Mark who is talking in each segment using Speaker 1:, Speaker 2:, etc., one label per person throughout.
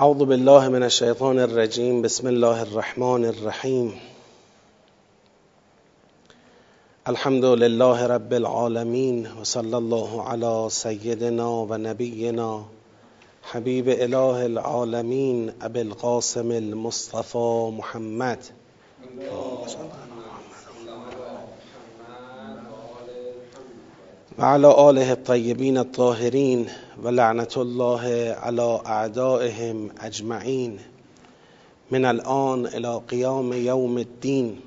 Speaker 1: اعوذ بالله من الشیطان الرجیم بسم الله الرحمن الرحیم الحمد لله رب العالمین و صلی الله علی سیدنا و نبینا حبیب اله العالمین ابی القاسم المصطفى محمد. و علی آله الطیبین الطاهرین و لعنت الله علی اعدائهم اجمعین من الان الى قیام یوم الدین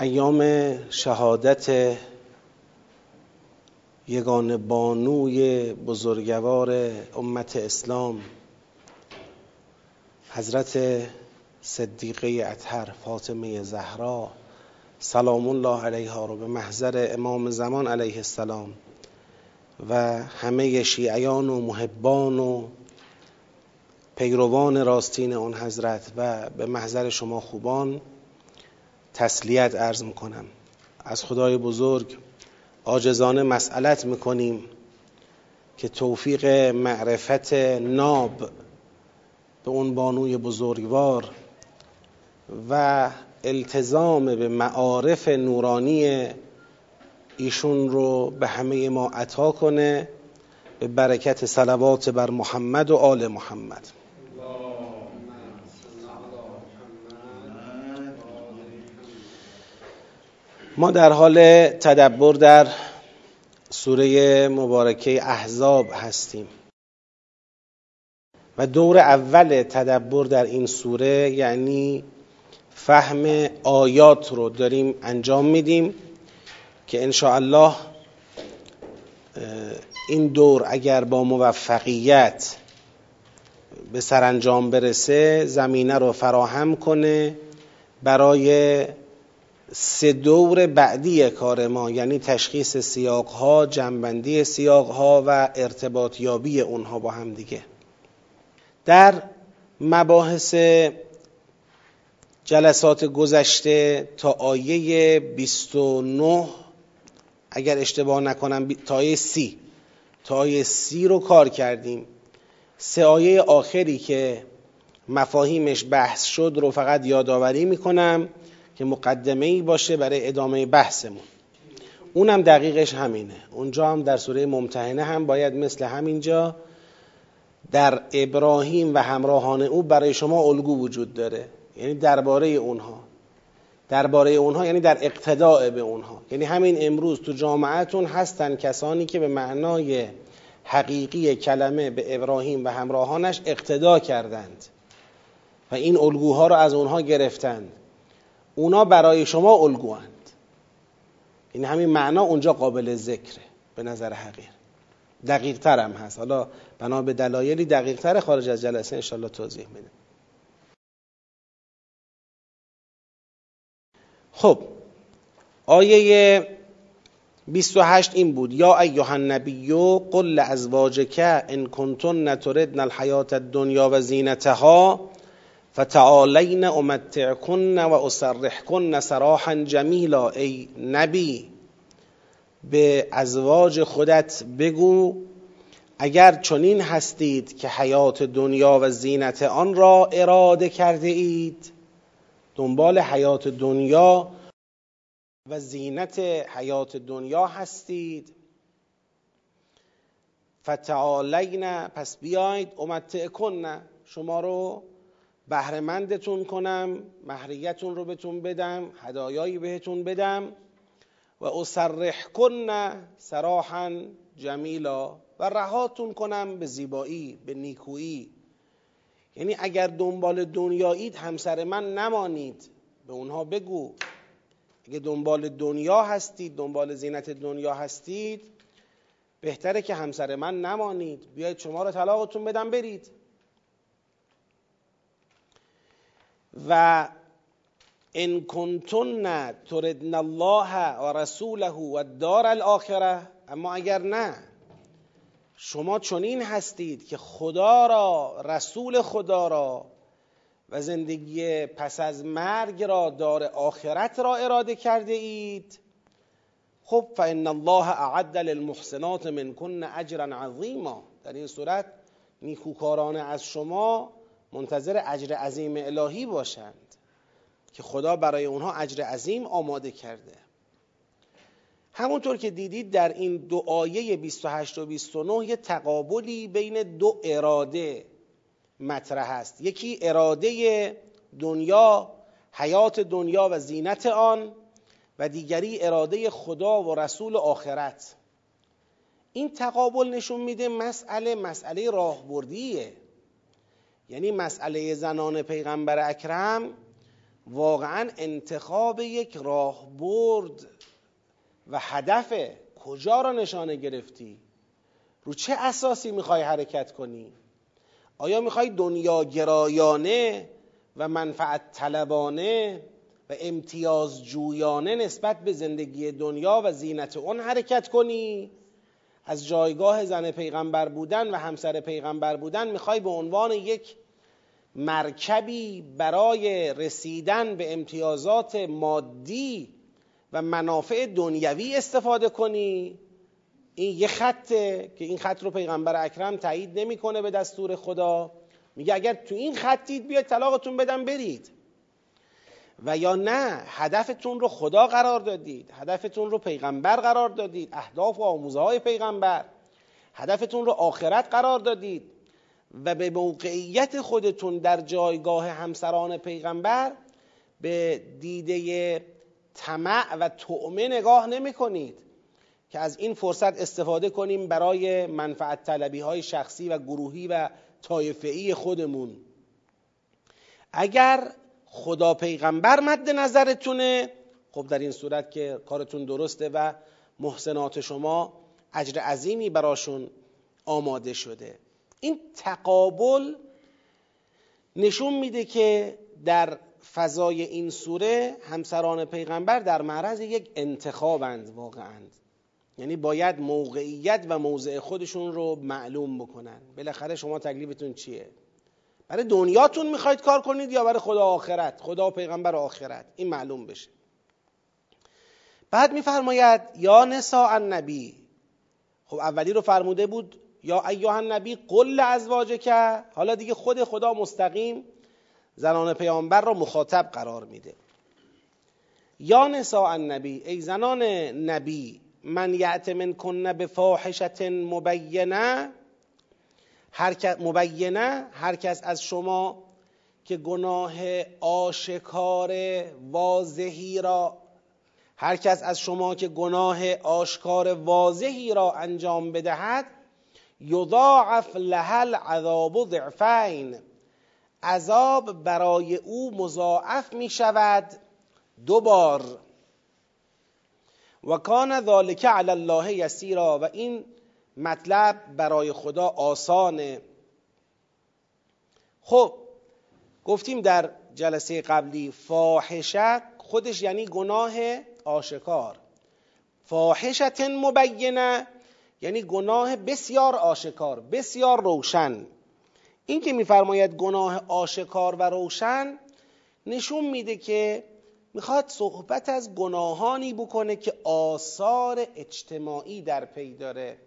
Speaker 1: ایام شهادت یگان بانوی بزرگوار امت اسلام حضرت صدیقه اطهر فاطمه زهرا. سلام الله علیها رو به محضر امام زمان علیه السلام و همه شیعیان و محبان و پیروان راستین اون حضرت و به محضر شما خوبان تسلیت عرض می‌کنم. از خدای بزرگ عاجزانه مسئلت می‌کنیم که توفیق معرفت ناب به اون بانوی بزرگوار و التزام به معارف نورانی ایشون رو به همه ما عطا کنه. به برکت صلوات بر محمد و آل محمد. ما در حال تدبر در سوره مبارکه احزاب هستیم. و دور اول تدبر در این سوره یعنی فهم آیات رو داریم انجام میدیم که ان الله این دور اگر با موفقیت به سرانجام برسه زمینه رو فراهم کنه برای سه دور بعدی کار ما یعنی تشخیص سیاقها جنبندی سیاقها و ارتباط یابی اونها با هم دیگه. در مباحث جلسات گذشته تا آیه 29 اگر اشتباه نکنم تا آیه 30 تا آیه 30 رو کار کردیم. سه آیه آخری که مفاهیمش بحث شد رو فقط یادآوری می‌کنم که مقدمه ای باشه برای ادامه بحثمون. اونم دقیقش همینه. اونجا هم در سوره ممتحنه هم باید مثل همینجا در ابراهیم و همراهان او برای شما الگو وجود داره. یعنی درباره اونها. درباره اونها یعنی در اقتداع به اونها. یعنی همین امروز تو جامعتون هستن کسانی که به معنای حقیقی کلمه به ابراهیم و همراهانش اقتدا کردند و این الگوها رو از اونها گرفتند. اونا برای شما الگواند این همین معنا اونجا قابل ذکره به نظر حقیر. دقیق تر هم هست. حالا بنا به دلایلی دقیق تر خارج از جلسه انشالله توضیح میده خب آیه 28 این بود یا ایها النبی قل لازواجک ان کنتن تردن الحیات الدنیا و زینتها فتعالین امتعکن و اسرحکن سراحا جمیلا. ای نبی به ازواج خودت بگو اگر چنین هستید که حیات دنیا و زینت آن را اراده کرده اید دنبال حیات دنیا و زینت حیات دنیا هستید. فتعالین پس بیاید امتع کن شما رو بهرهمندتون کنم مهریتون رو بهتون بدم هدایایی بهتون بدم و اسرح کن سراحا جمیلا و رهاتون کنم به زیبایی به نیکویی. یعنی اگر دنبال دنیایید همسر من نمانید. به اونها بگو. اگه دنبال دنیا هستید دنبال زینت دنیا هستید بهتره که همسر من نمانید. بیایید شما رو طلاقتون بدم برید. و ان کنتن تردن الله و رسوله و دار الاخره. اما اگر نه شما چنین هستید که خدا را رسول خدا را و زندگی پس از مرگ را دار آخرت را اراده کرده اید. خب فان الله اعد للمحسنات منکن اجرا عظیما. در این صورت نیکوکاران از شما منتظر اجر عظیم الهی باشند که خدا برای اونها اجر عظیم آماده کرده. همونطور که دیدید در این دو آیه 28 و 29 یه تقابلی بین دو اراده مطرح است. یکی اراده دنیا حیات دنیا و زینت آن و دیگری اراده خدا و رسول آخرت. این تقابل نشون میده مسئله مسئله راهبردیه. یعنی مسئله زنان پیغمبر اکرم واقعا انتخاب یک راهبرد و هدف کجا را نشانه گرفتی؟ رو چه اساسی می‌خوای حرکت کنی؟ آیا می‌خوای دنیا گرایانه و منفعت طلبانه و امتیاز جویانه نسبت به زندگی دنیا و زینت اون حرکت کنی؟ از جایگاه زن پیغمبر بودن و همسر پیغمبر بودن می‌خوای به عنوان یک مرکبی برای رسیدن به امتیازات مادی و منافع دنیوی استفاده کنی. این یه خطه که این خط رو پیغمبر اکرم تایید نمی‌کنه به دستور خدا. میگه اگر تو این خطید بیاید طلاقتون بدم برید. و یا نه هدفتون رو خدا قرار دادید. هدفتون رو پیغمبر قرار دادید. اهداف و آموزه های پیغمبر. هدفتون رو آخرت قرار دادید. و به موقعیت خودتون در جایگاه همسران پیغمبر به دیده طمع و تعمه نگاه نمی کنید که از این فرصت استفاده کنیم برای منفعت طلبی های شخصی و گروهی و طایفه‌ای خودمون. اگر خدا پیغمبر مد نظرتونه خب در این صورت که کارتون درسته و محسنات شما اجر عظیمی براشون آماده شده. این تقابل نشون میده که در فضای این سوره همسران پیغمبر در معرض یک انتخابند واقعا. یعنی باید موقعیت و موضع خودشون رو معلوم بکنن. بالاخره شما تکلیفتون چیه؟ برای دنیاتون می‌خواید کار کنید یا برای خدا آخرت؟ خدا و پیغمبر آخرت. این معلوم بشه. بعد میفرماید یا نساء النبی. خب اولی رو فرموده بود یا ایها النبی قل که حالا دیگه خود خدا مستقیم. زنان پیامبر را مخاطب قرار میده. یا نساء النبی ای زنان نبی من یعت من کنه به فاحشت مبینه هر مبینه هر کس از شما که گناه آشکار واضحی را هر کس از شما که گناه آشکار واضحی را انجام بدهد یضاعف لها العذاب ضعفین. عذاب برای او مضاعف می شود دو بار. و کان ذالک علی الله یسیرا و این مطلب برای خدا آسانه. خب گفتیم در جلسه قبلی فاحشه خودش یعنی گناه آشکار. فاحشت مبینه یعنی گناه بسیار آشکار بسیار روشن. این که میفرماید گناه آشکار و روشن نشون میده که می‌خواد صحبت از گناهانی بکنه که آثار اجتماعی در پی داره.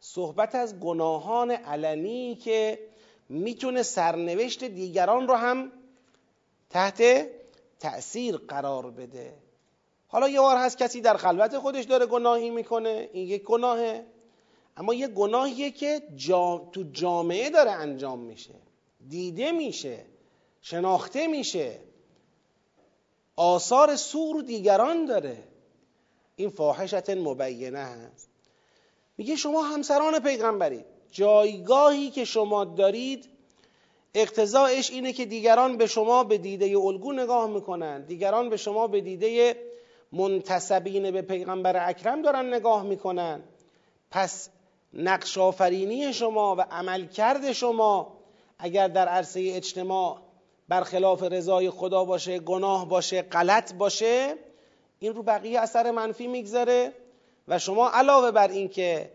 Speaker 1: صحبت از گناهان علنی که می‌تونه سرنوشت دیگران رو هم تحت تأثیر قرار بده. حالا یه بار هست کسی در خلوت خودش داره گناهی می‌کنه این یک گناهه. اما یه گناهیه که تو جامعه داره انجام میشه. دیده میشه. شناخته میشه. آثار سوء رو دیگران داره. این فاحشت مبینه هست. میگه شما همسران پیغمبرید جایگاهی که شما دارید اقتضاعش اینه که دیگران به شما به دیده الگو نگاه می‌کنن. دیگران به شما به دیده منتصبین به پیغمبر اکرم دارن نگاه می‌کنن. پس نقش آفرینی شما و عملکرد شما اگر در عرصه اجتماع برخلاف رضای خدا باشه گناه باشه غلط باشه این رو بقیه اثر منفی می‌گذاره و شما علاوه بر اینکه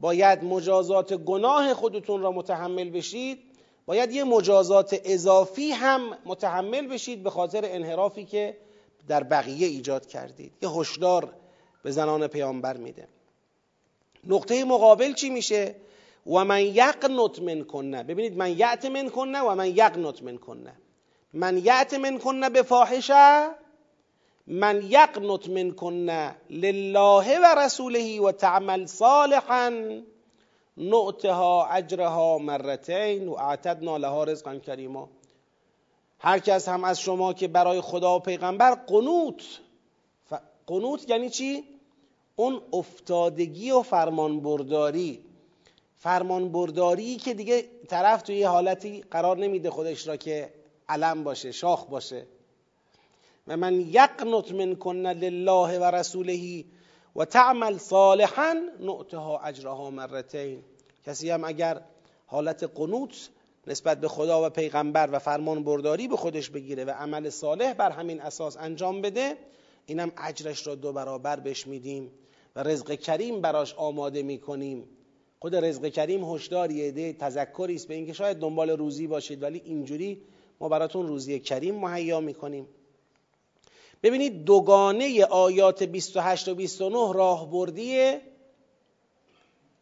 Speaker 1: باید مجازات گناه خودتون را متحمل بشید باید یه مجازات اضافی هم متحمل بشید به خاطر انحرافی که در بقیه ایجاد کردید. یه هشدار به زنان پیامبر میده. نقطه مقابل چی میشه و من یقنت من کنه ببینید من یعت من کنه و من یقنت من کنه من یعت من کنه به فاحشه من یقنت من کنه لله و رسوله و تعمل صالحا نعتها اجرها مرتین و اعتدنا لها رزقا کریما هر کس هم از شما که برای خدا و پیغمبر قنوت. قنوت یعنی چی؟ اون افتادگی و فرمانبرداری. فرمانبرداری که دیگه طرف توی حالتی قرار نمیده خودش را که علم باشه شاخ باشه. و من یقنط من کنه لله و رسوله و تعمل صالحا نعتها اجرها مرتین. کسی هم اگر حالت قنوت نسبت به خدا و پیغمبر و فرمان برداری به خودش بگیره و عمل صالح بر همین اساس انجام بده اینم اجرش را دو برابر بهش میدیم. و رزق کریم براش آماده می‌کنیم. خود رزق کریم هشدار یه تذکری است به اینکه شاید دنبال روزی باشید ولی اینجوری ما براتون روزی کریم مهیا می‌کنیم. ببینید دوگانه آیات 28 و 29 راهبردی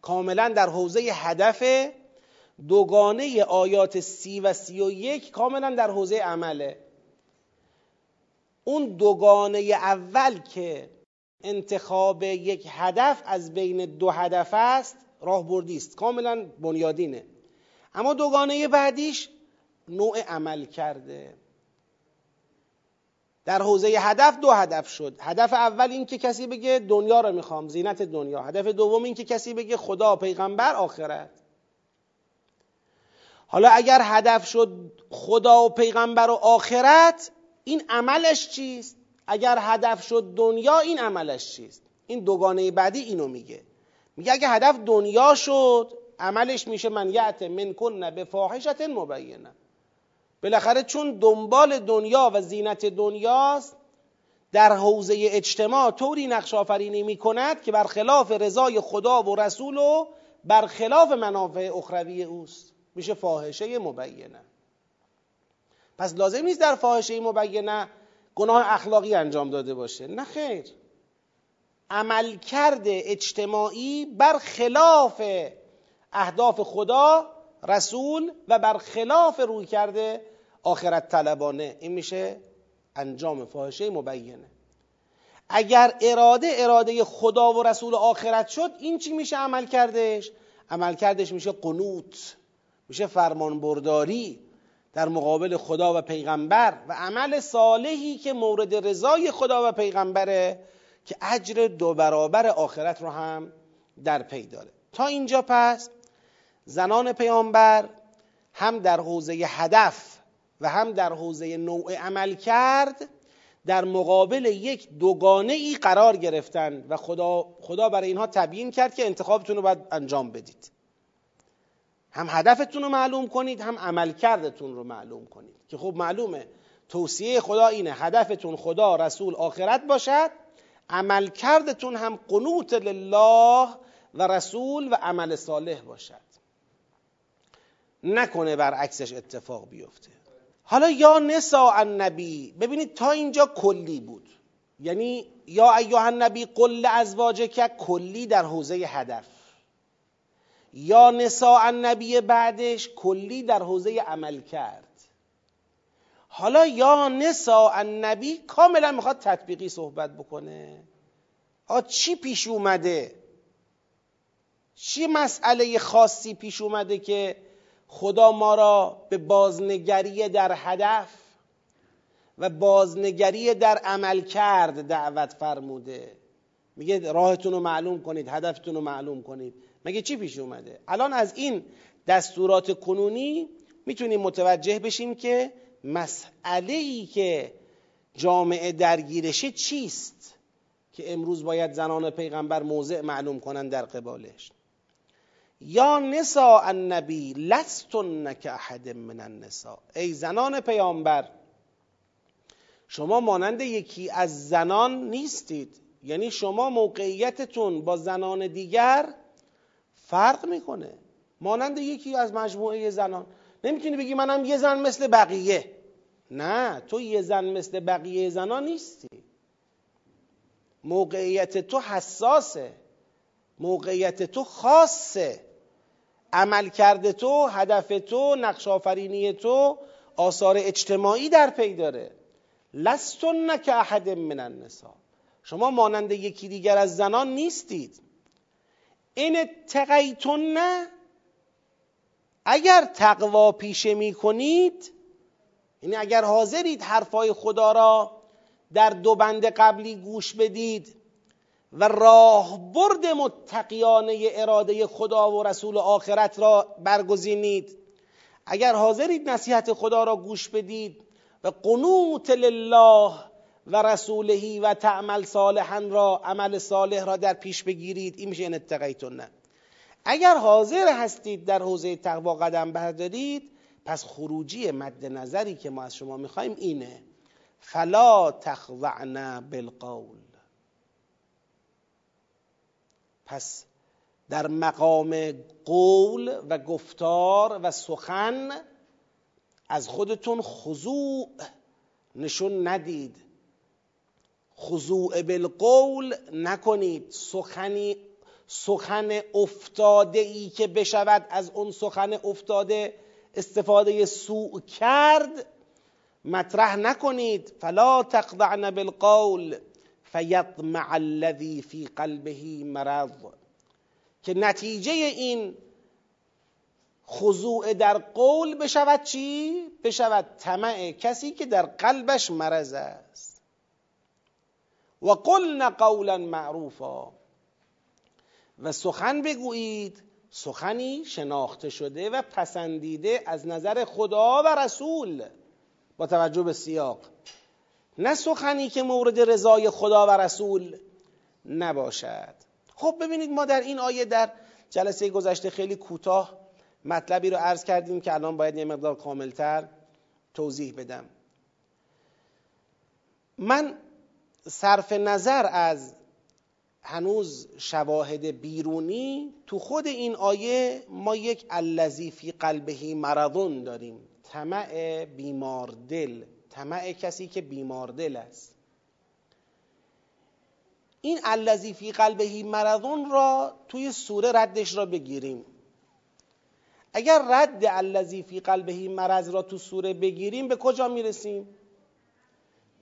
Speaker 1: کاملا در حوزه هدف دوگانه آیات سی و سی و یک کاملا در حوزه عمله. اون دوگانه اول که انتخاب یک هدف از بین دو هدف است راهبردی است. کاملا بنیادینه. اما دوگانه بعدیش نوع عمل کرده. در حوزه هدف دو هدف شد. هدف اول این که کسی بگه دنیا رو می‌خوام زینت دنیا. هدف دوم این که کسی بگه خدا پیغمبر آخرت. حالا اگر هدف شد خدا و پیغمبر و آخرت این عملش چیست؟ اگر هدف شد دنیا این عملش چیست؟ این دوگانه بعدی اینو میگه. میگه اگه هدف دنیا شد عملش میشه من یعت من کن به فاحشت مبینه بالاخره چون دنبال دنیا و زینت دنیاست در حوزه اجتماع طوری نقش آفرینی می کند که برخلاف رضای خدا و رسول و برخلاف منافع اخروی اوست. میشه فاحشه مبینه پس لازم نیست در فاحشه مبینه گناه اخلاقی انجام داده باشه. نه خیر. عملکرد اجتماعی برخلاف اهداف خدا رسول و برخلاف روی کرده آخرت طلبانه. این میشه انجام فاحشه مبینه. اگر اراده اراده خدا و رسول آخرت شد این چی میشه عمل کردش؟ عمل کردش میشه قنوت میشه فرمان برداری در مقابل خدا و پیغمبر و عمل صالحی که مورد رضای خدا و پیغمبره که اجر دو برابر آخرت رو هم در پی داره. تا اینجا پس زنان پیامبر هم در حوزه هدف و هم در حوزه نوع عمل کرد در مقابل یک دوگانه ای قرار گرفتن و خدا, خدا برای اینها تبیین کرد که انتخابتون رو باید انجام بدید. هم هدفتون رو معلوم کنید هم عمل کردتون رو معلوم کنید. که خب معلومه توصیه خدا اینه هدفتون خدا رسول آخرت باشد عمل کردتون هم قنوت لله و رسول و عمل صالح باشد. نکنه برعکسش اتفاق بیفته. حالا یا نسا النبی ببینید تا اینجا کلی بود. یعنی یا ایها النبی قل که کلی در حوزه هدف. یا نسا النبی بعدش کلی در حوزه عمل کرد. حالا یا نسا النبی کاملا می‌خواد تطبیقی صحبت بکنه. آ چی پیش اومده؟ چی مسئله خاصی پیش اومده که خدا ما را به بازنگری در هدف و بازنگری در عمل کرد دعوت فرموده؟ میگه راهتون رو معلوم کنید هدفتون رو معلوم کنید. مگه چی پیش اومده؟ الان از این دستورات کنونی می‌تونیم متوجه بشیم که مسئله ای که جامعه درگیرشه چیست که امروز باید زنان پیغمبر موضع معلوم کنن در قبالش؟ یا نسا النبی لستن که احد من النساء؟ ای زنان پیامبر شما مانند یکی از زنان نیستید. یعنی شما موقعیتتون با زنان دیگر فرق می‌کنه. مانند یکی از مجموعه زنان. نمی‌تونی بگی منم یه زن مثل بقیه. نه تو یه زن مثل بقیه زنان نیستی. موقعیت تو حساسه. موقعیت تو خاصه. عمل کرده تو هدف تو نقش آفرینی تو آثار اجتماعی در پی داره. لستن که احد من النساء. شما مانند یکی دیگر از زنان نیستید. این تقیتن اگر تقوا پیشه می کنید یعنی اگر حاضرید حرفای خدا را در دو بند قبلی گوش بدید و راه برد متقیانه اراده خدا و رسول آخرت را برگزینید اگر حاضرید نصیحت خدا را گوش بدید و قنوت لله و رسولهی و تعمل صالحا را عمل صالح را در پیش بگیرید. این میشه اتقیتون نه اگر حاضر هستید در حوزه تقوا قدم بردارید پس خروجی مد نظری که ما از شما می‌خوایم اینه. فلا تخضعن بالقول. پس در مقام قول و گفتار و سخن از خودتون خضوع نشون ندید. خضوع بالقول نکنید. سخنی سخن افتاده ای که بشود از اون سخن افتاده استفاده سوء کرد مطرح نکنید. فلا تقضعن بالقول فیطمع الذی فی قلبه مرض. که نتیجه این خضوع در قول بشود چی؟ بشود طمع کسی که در قلبش مرض است. و قلن قولا معروفا. و سخن بگویید سخنی شناخته شده و پسندیده از نظر خدا و رسول با توجه به سیاق. نه سخنی که مورد رضای خدا و رسول نباشد. خب ببینید ما در این آیه در جلسه گذشته خیلی کوتاه مطلبی رو عرض کردیم که الان باید یه مقدار کاملتر توضیح بدم. من صرف نظر از هنوز شواهد بیرونی تو خود این آیه ما یک الذی فی قلبهی مرضون داریم. طمع بیمار دل. طمع کسی که بیمار دل است. این الذی فی قلبهی مرضون را توی سوره ردش را بگیریم. اگر رد الذی فی قلبهی مرض را تو سوره بگیریم به کجا می‌رسیم؟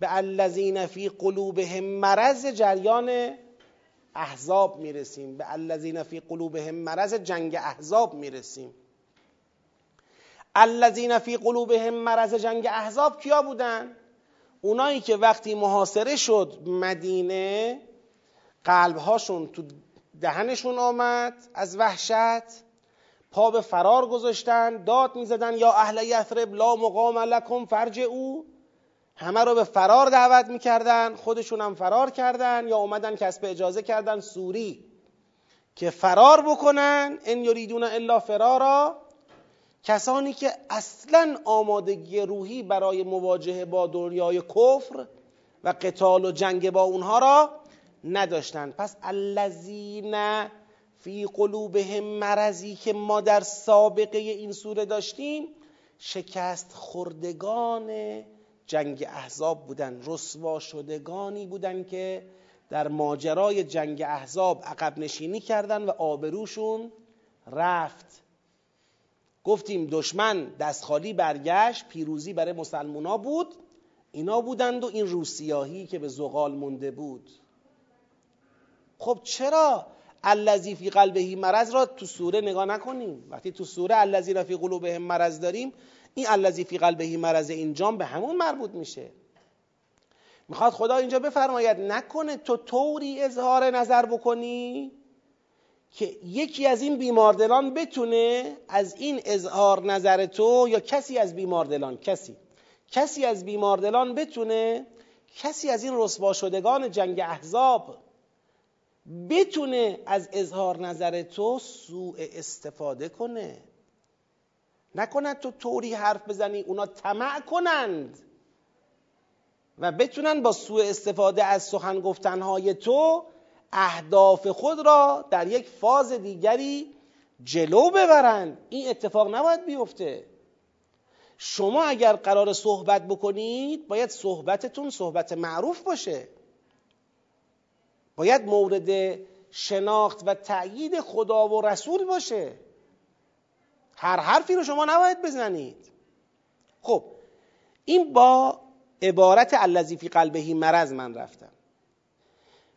Speaker 1: به الذین فی قلوبهم مرض جریان احزاب می‌رسیم. به الذین فی قلوبهم مرض جنگ احزاب می‌رسیم. الذین فی قلوبهم مرض جنگ احزاب کیا بودن؟ اونایی که وقتی محاصره شد مدینه قلبهاشون تو دهنشون آمد از وحشت پا به فرار گذاشتن داد می‌زدن یا اهل یثرب لا مقام لکم فرج او همه رو به فرار دعوت می‌کردن خودشون هم فرار کردن یا اومدن کسب اجازه کردن سوری که فرار بکنن ان یریدون الا فرارا. کسانی که اصلا آمادگی روحی برای مواجهه با دنیای کفر و قتال و جنگ با اونها را نداشتن. پس الذین فی قلوبهم مرضی که ما در سابقه این سوره داشتیم شکست خوردگان جنگ احزاب بودن. رسوا شدگانی بودن که در ماجرای جنگ احزاب عقب نشینی کردن و آبروشون رفت. گفتیم دشمن دست خالی برگشت پیروزی برای مسلمونا بود. اینا بودند و این روسیاهی که به زغال مونده بود. خب چرا الذی فی قلبه مرض را تو سوره نگاه نکنیم؟ وقتی تو سوره الذی را فی قلوبهم مرض داریم این الذی فی قلبه مرض اینجام به همون مربوط میشه. می‌خواد خدا اینجا بفرماید نکنه تو طوری اظهار نظر بکنی که یکی از این بیماردلان بتونه از این اظهار نظر تو یا کسی از بیماردلان کسی. کسی از بیماردلان بتونه کسی از این رسوا شدگان جنگ احزاب بتونه از اظهار نظر تو سوء استفاده کنه. نکند تو طوری حرف بزنی اونا طمع کنند و بتونن با سوء استفاده از سخن گفتنهای تو اهداف خود را در یک فاز دیگری جلو ببرند این اتفاق نباید بیفته. شما اگر قرار صحبت بکنید باید صحبتتون صحبت معروف باشه. باید مورد شناخت و تأیید خدا و رسول باشه. هر حرفی رو شما نباید بزنید. خب این با عبارت الذی فی قلبه مرض من رفتم.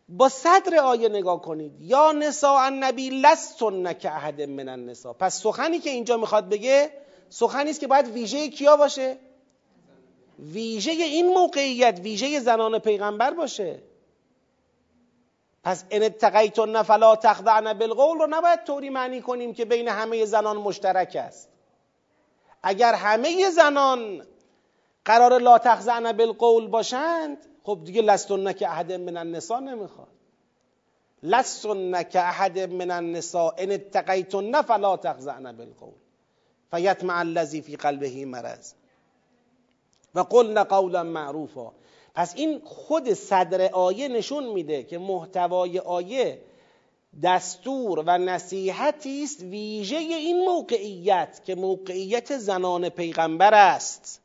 Speaker 1: با صدر آیه نگاه کنید. یا نساء النبی لستن که احد من النساء. پس سخنی که اینجا می‌خواد بگه سخنی است که باید ویژه کیا باشه؟ ویژه این موقعیت ویژه زنان پیغمبر باشه. پس ان اتقیتن فلا تخضعن بالقول رو نباید طوری معنی کنیم که بین همه زنان مشترک است. اگر همه زنان قرار لا تخضعن بالقول باشند خب دیگه لستن که احد من النساء نمی‌خواد. لستن که احد من النساء ان اتقیتن فلا تخضعن بالقول. فیطمع الذی فی قلبه مرض. و قلن قولا معروفا. پس این خود صدر آیه نشون میده که محتوای آیه دستور و نصیحتی است ویژه این موقعیت که موقعیت زنان پیغمبر است.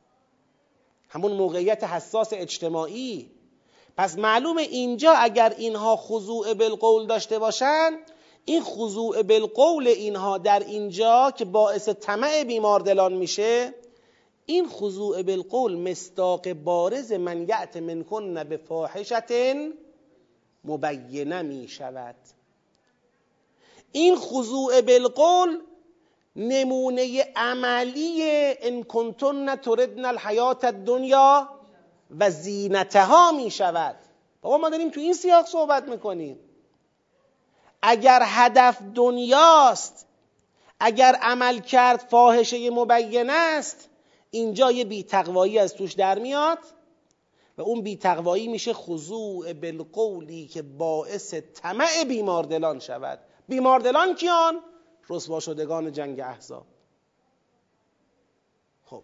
Speaker 1: همون موقعیت حساس اجتماعی. پس معلوم اینجا اگر اینها خضوع بالقول داشته باشن این خضوع بالقول اینها در اینجا که باعث طمع بیماردلان میشه این خضوع بالقول مستاق بارز من یعت منکن به فاحشت مبینه می شود. این خضوع بالقول نمونه عملی ان کنتن تردن الحیات الدنیا و زینتها می شود. بابا ما داریم تو این سیاق صحبت می‌کنیم. اگر هدف دنیاست اگر عمل کرد فاحشه مبینه است اینجا یه بیتقوایی از توش در میاد و اون بیتقوایی میشه خضوع بالقولی که باعث طمع بیماردلان شود. بیماردلان کیان؟ رسوا شدگان جنگ احزاب. خب.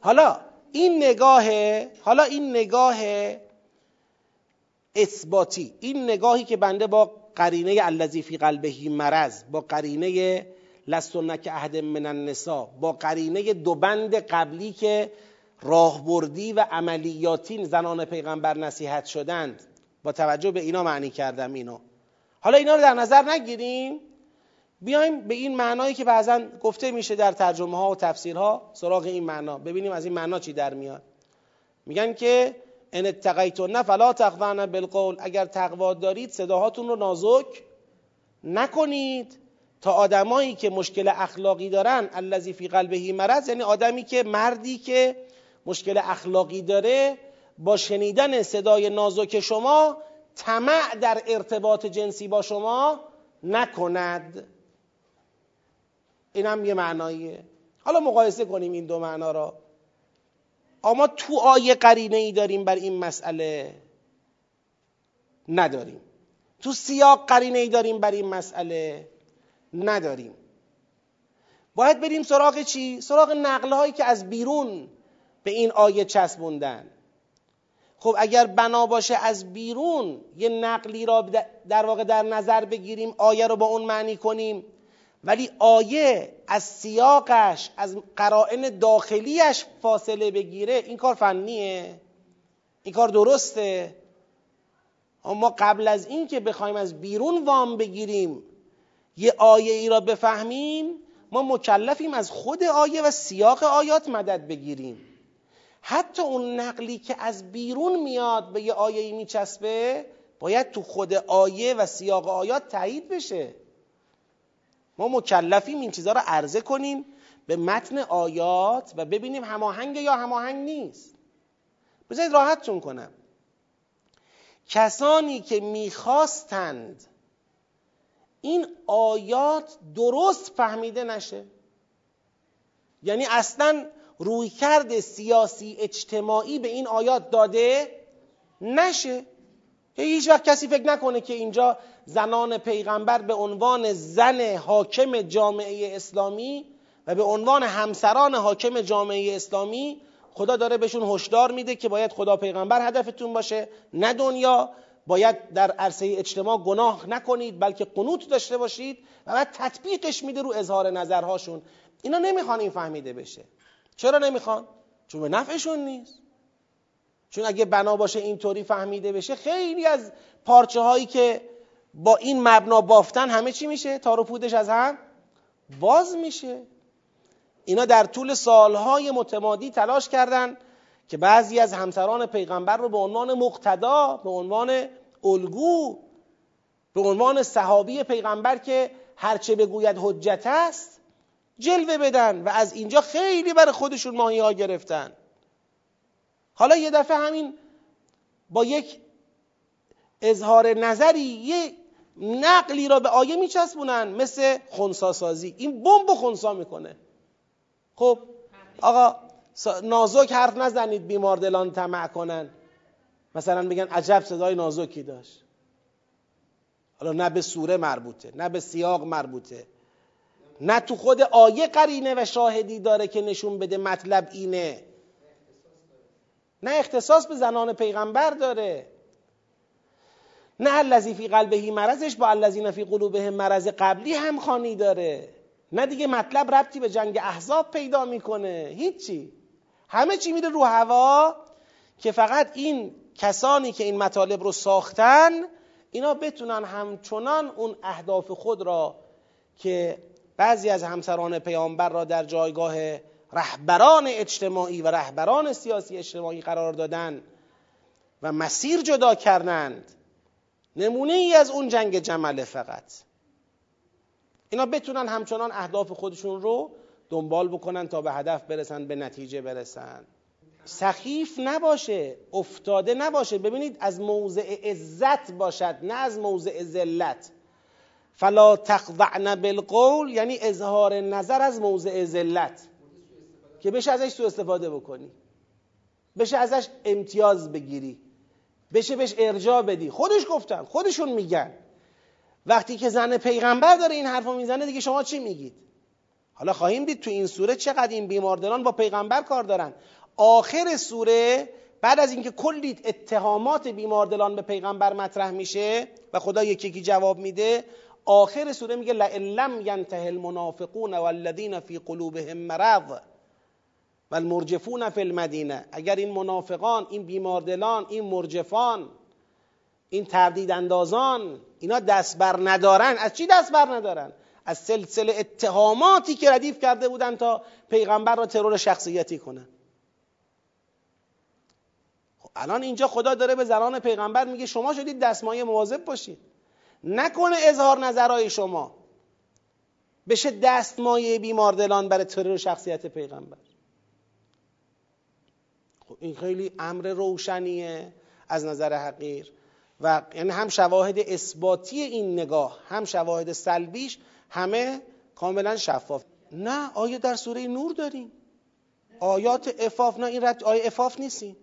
Speaker 1: حالا این نگاه حالا این نگاه اثباتی این نگاهی که بنده با قرینه الذی فی قلبه مرض با قرینه لستنک عهد من النساء با قرینه دو بند قبلی که راهبردی و عملیاتی زنان پیغمبر نصیحت شدند. با توجه به اینا معنی کردم اینو. حالا اینا رو در نظر نگیریم. بیایم به این معنایی که بعضا گفته میشه در ترجمه ها و تفسیرها سراغ این معنا. ببینیم از این معنا چی در میاد. میگن که ان اتقیتن فلا تخضعن بالقول. اگر تقوا دارید صداهاتون رو نازک نکنید. تا آدمایی که مشکل اخلاقی دارن الذی فی قلبه مرض یعنی آدمی که مردی که مشکل اخلاقی داره با شنیدن صدای نازک شما طمع در ارتباط جنسی با شما نکند. این هم یه معناییه. حالا مقایسه کنیم این دو معنا را. اما تو آیه قرینه ای داریم بر این مسئله. نداریم. تو سیاق قرینه ای داریم بر این مسئله. نداریم. باید بریم سراغ چی؟ سراغ نقله هایی که از بیرون به این آیه چسبوندن. خب اگر بنا باشه از بیرون یه نقلی را در واقع در نظر بگیریم آیه رو با اون معنی کنیم. ولی آیه از سیاقش از قرائن داخلیش فاصله بگیره این کار فنیه. این کار درسته. اما قبل از این که بخوایم از بیرون وام بگیریم یه آیه ای را بفهمیم ما مکلفیم از خود آیه و سیاق آیات مدد بگیریم. حتی اون نقلی که از بیرون میاد به یه آیه ای میچسبه باید تو خود آیه و سیاق آیات تایید بشه. ما مکلفیم این چیزها رو عرضه کنیم به متن آیات و ببینیم هماهنگ یا هماهنگ نیست. بذارید راحتتون کنم. کسانی که می‌خواستند این آیات درست فهمیده نشه. یعنی اصلا رویکرد سیاسی اجتماعی به این آیات داده نشه. هیچ وقت کسی فکر نکنه که اینجا زنان پیغمبر به عنوان زن حاکم جامعه اسلامی و به عنوان همسران حاکم جامعه اسلامی خدا داره بهشون هشدار میده که باید خدا پیغمبر هدفتون باشه. نه دنیا باید در عرصه اجتماع گناه نکنید بلکه قنوت داشته باشید و بعد تطبیقش میده رو اظهار نظرهاشون. اینا نمی‌خوان این فهمیده بشه. چرا نمی‌خوان؟ چون به نفعشون نیست. چون اگه بنا باشه اینطوری فهمیده بشه خیلی از پارچه هایی که با این مبنا بافتن همه چی میشه؟ تار از هم باز میشه. اینا در طول سالهای متمادی تلاش کردند که بعضی از همسران پیغمبر رو به عنوان مقتدا به عنوان الگو به عنوان صحابی پیغمبر که هرچه بگوید حجت است جلوه بدن و از اینجا خیلی برای خودشون ماهی ها گرفتن. حالا یه دفعه همین با یک اظهار نظری یه نقلی را به آیه میچسبونن مثل خونساسازی این بمب خونسا می‌کنه. خب آقا نازک حرف نزنید بیمار دلان طمع کنن. مثلا بگن عجب صدای نازکی داشت. حالا نه به سوره مربوطه نه به سیاق مربوطه. نه تو خود آیه قرینه و شاهدی داره که نشون بده مطلب اینه. نه اختصاص به زنان پیغمبر داره. نه الذی فی قلبه مرضش با الذین فی قلوبهم مرض قبلی هم خانی داره. نه دیگه مطلب ربطی به جنگ احزاب پیدا می‌کنه. هیچی. همه چی میره رو هوا که فقط این کسانی که این مطالب رو ساختن اینا بتونن همچنان اون اهداف خود را که بعضی از همسران پیامبر را در جایگاه رهبران اجتماعی و رهبران سیاسی اجتماعی قرار دادن و مسیر جدا کردند نمونه ای از اون جنگ جمله فقط. اینا بتونن همچنان اهداف خودشون رو دنبال بکنن تا به هدف برسن به نتیجه برسن. سخیف نباشه افتاده نباشه. ببینید از موضع عزت باشد نه از موضع ذلت. فلا تخضعن بالقول یعنی اظهار نظر از موضع ذلت. که بشه ازش سو استفاده بکنی. بشه ازش امتیاز بگیری. بشه بهش ارجاع بدی. خودش گفتن خودشون میگن. وقتی که زن پیغمبر داره این حرفو می‌زنه دیگه شما چی میگید؟ حالا خواهیم دید تو این سوره چقدر این بیماردلان با پیغمبر کار دارن. آخر سوره بعد از اینکه کلی اتهامات بیماردلان به پیغمبر مطرح میشه و خدا یکی یکی جواب میده آخر سوره میگه لئن لم ینته المنافقون والذین فی قلوبهم مرض والمرجفون فی المدینه. اگر این منافقان این بیماردلان این مرجفان این تردید اندازان اینا دست بر ندارن. از چی دست بر ندارن؟ از سلسله اتهاماتی که ردیف کرده بودن تا پیغمبر را ترور شخصیتی کنن خب الان اینجا خدا داره به زنان پیغمبر میگه شما شدید دستمایه مواظب باشید. نکنه اظهار نظرهای شما بشه دستمایه بیماردلان برای ترور شخصیت پیغمبر. خب این خیلی امر روشنیه از نظر حقیر. و یعنی هم شواهد اثباتی این نگاه هم شواهد سلبیش همه کاملا شفاف. نه آیه در سوره نور داریم؟ آیات افاف نه این رد آیه افاف نیستیم.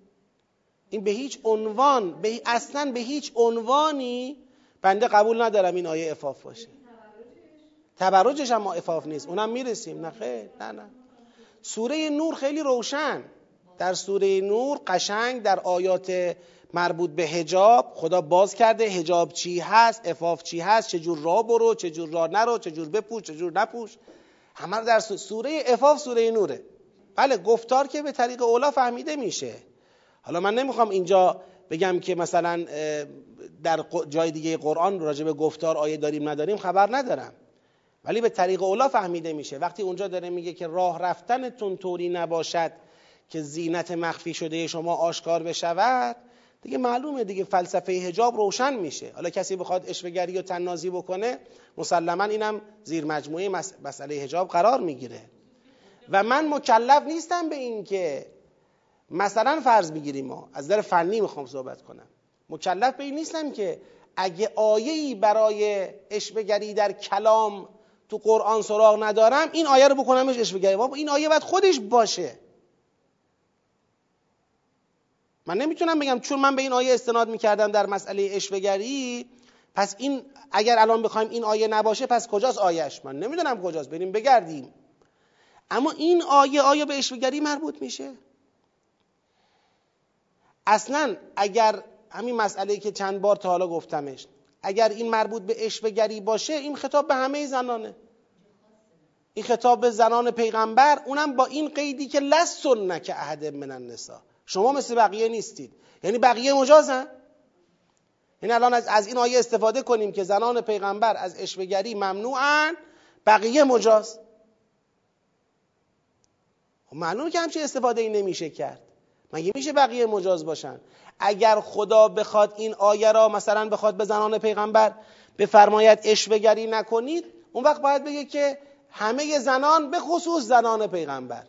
Speaker 1: این به هیچ عنوان به اصلا به هیچ عنوانی بنده قبول ندارم این آیه افاف باشه. تبرجش هم افاف نیست. اونم می‌رسیم. نه خیر. نه نه. سوره نور خیلی روشن. در سوره نور قشنگ در آیات مربوط به هجاب خدا باز کرده هجاب چی هست افاف چی هست چجور راه برو چجور راه نرو چجور بپوش چجور نپوش. همه در سوره افاف سوره نوره. بله گفتار که به طریق اولا فهمیده میشه. حالا من نمی‌خوام اینجا بگم که مثلا در جای دیگه قرآن راجع به گفتار آیه داریم نداریم خبر ندارم. ولی به طریق اولا فهمیده میشه. وقتی اونجا داره میگه که راه رفتنتون طوری نباشد که زینت مخفی شده شما آشکار بشود دیگه معلومه دیگه فلسفه هجاب روشن میشه. حالا کسی بخواد اشوگری و تنازی بکنه مسلما اینم زیر مجموعه مسئله هجاب قرار می‌گیره. و من مکلف نیستم به این که مثلا فرض می‌گیریم ما از در فنی می‌خوام صحبت کنم. مکلف به این نیستم که اگه آیه‌ای برای اشوگری در کلام تو قرآن سراغ ندارم این آیه رو بکنمش اشوگری این آیه باید خودش باشه. من نمی‌تونم بگم چون من به این آیه استناد می‌کردم در مسئله اشوگری پس این اگر الان بخوایم این آیه نباشه پس کجاست آیهش من نمی‌دونم کجاست بریم بگردیم. اما این آیه آیا به اشوگری مربوط میشه؟ اصلا اگر همین مسئله که چند بار تا حالا گفتمش اگر این مربوط به اشوگری باشه این خطاب به همه زنانه. این خطاب به زنان پیغمبر اونم با این قیدی که لسن که احد من النساء. شما مثل بقیه نیستید. یعنی بقیه مجازن. یعنی الان از, از این آیه استفاده کنیم که زنان پیغمبر از اشوگری ممنوعن بقیه مجاز. خب معلومه که همچین استفاده ای نمیشه کرد. مگه میشه بقیه مجاز باشن؟ اگر خدا بخواد این آیه را مثلا بخواد به زنان پیغمبر بفرماید اشوگری نکنید اون وقت باید بگه که همه زنان به خصوص زنان پیغمبر.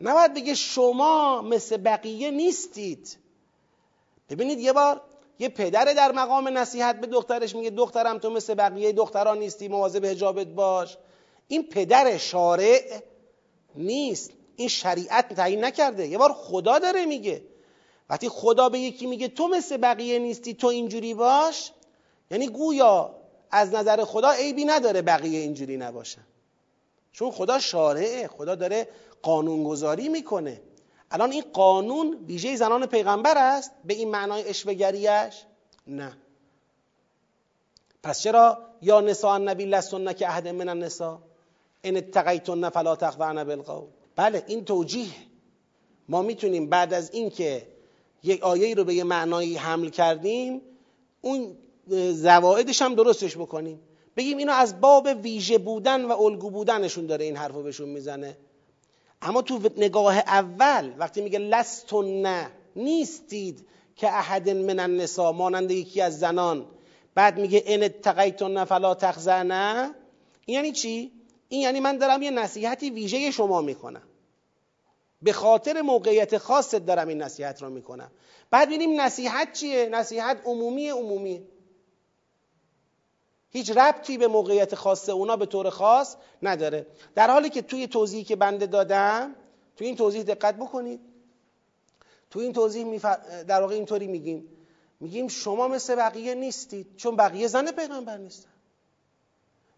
Speaker 1: نباید بگه شما مثل بقیه نیستید. ببینید یه بار یه پدر در مقام نصیحت به دخترش میگه دخترم تو مثل بقیه دختران نیستی مواظب حجابت باش. این پدر شارع نیست. این شریعت تعیین نکرده. یه بار خدا داره میگه. وقتی خدا به یکی میگه تو مثل بقیه نیستی تو اینجوری باش یعنی گویا از نظر خدا عیبی نداره بقیه اینجوری نباشن. چون خدا شارعه خدا داره قانونگذاری می‌کنه. الان این قانون ویژه زنان پیغمبر است؟ به این معنای اشوگریش نه. پس چرا یا نساء النبی لستن که عهد من النساء؟ ان اتقیتن فلا تخضعن بالقول. بله این توجیه. ما می‌تونیم بعد از اینکه یک آیه رو به یه معنایی حمل کردیم اون زوایدش هم درستش بکنیم. بگیم اینو از باب ویژه بودن و الگو بودنشون داره این حرفو بهشون می‌زنه. اما تو نگاه اول وقتی میگه لستون نه نیستید که احد من النساء مانند یکی از زنان. بعد میگه ان اتقیتن فلا تخزعن این یعنی چی؟ این یعنی من دارم یه نصیحتی ویژه شما می‌کنم. به خاطر موقعیت خاصت دارم این نصیحت رو می‌کنم. بعد ببینیم نصیحت چیه؟ نصیحت عمومی عمومی. هیچ ربطی به موقعیت خاص اونا به طور خاص نداره. در حالی که توی توضیحی که بنده دادم توی این توضیح دقت بکنید. توی این توضیح در واقع اینطوری میگیم. میگیم شما مثل بقیه نیستید چون بقیه زن پیغمبر نیستن.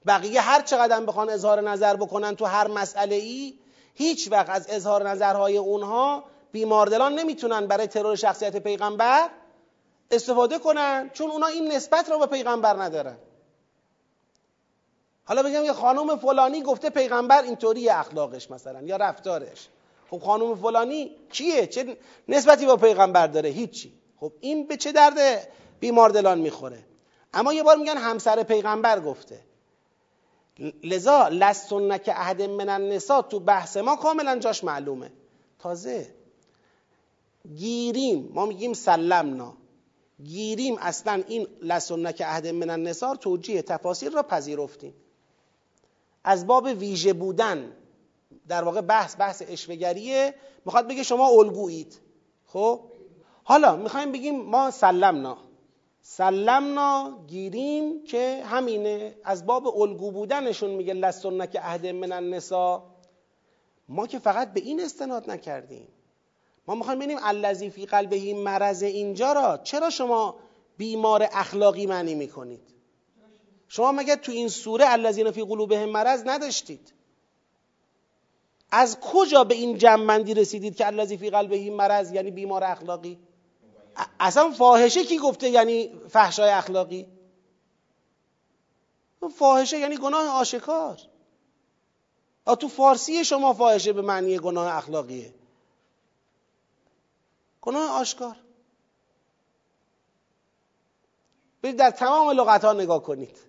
Speaker 1: بقیه هر چقدر بخوان اظهار نظر بکنن تو هر مسئله ای هیچ وقت از اظهار نظرهای اونها بیماردلان نمی‌تونن برای ترور شخصیت پیغمبر استفاده کنن چون اونا این نسبت رو به پیغمبر ندارن. حالا بگم یه خانم فلانی گفته پیغمبر اینطوری اخلاقش مثلا یا رفتارش. خب خانم فلانی کیه؟ چه نسبتی با پیغمبر داره؟ هیچی. خب این به چه درد بیماردلان می‌خوره؟ اما یه بار میگن همسر پیغمبر گفته. لذا لستن که عهد من النساء تو بحث ما کاملا جاش معلومه. تازه. گیریم. ما میگیم سلمنا. گیریم اصلا این لستن که عهد من النساء توجیه تفاصیل را پذیرفتیم. از باب ویژه بودن در واقع بحث بحث اشوگریه می‌خواد بگه شما الگویید. خب؟ حالا می‌خوایم بگیم ما سلمنا. سلمنا گیریم که همینه. از باب الگو بودنشون میگه لستن که عهد من النساء. ما که فقط به این استناد نکردیم. ما می‌خوایم ببینیم الذی فی قلبه مرض اینجا را چرا شما بیمار اخلاقی معنی می‌کنید. شما مگه تو این سوره الذین فی قلوبهم مرض نداشتید؟ از کجا به این جمعندی رسیدید که الذی فی قلبه مرض یعنی بیمار اخلاقی؟ اصلا فاحشه کی گفته یعنی فحشای اخلاقی؟ فاحشه یعنی گناه آشکار. تو فارسی شما فاحشه به معنی گناه اخلاقیه. گناه آشکار. برید در تمام لغت ها نگاه کنید.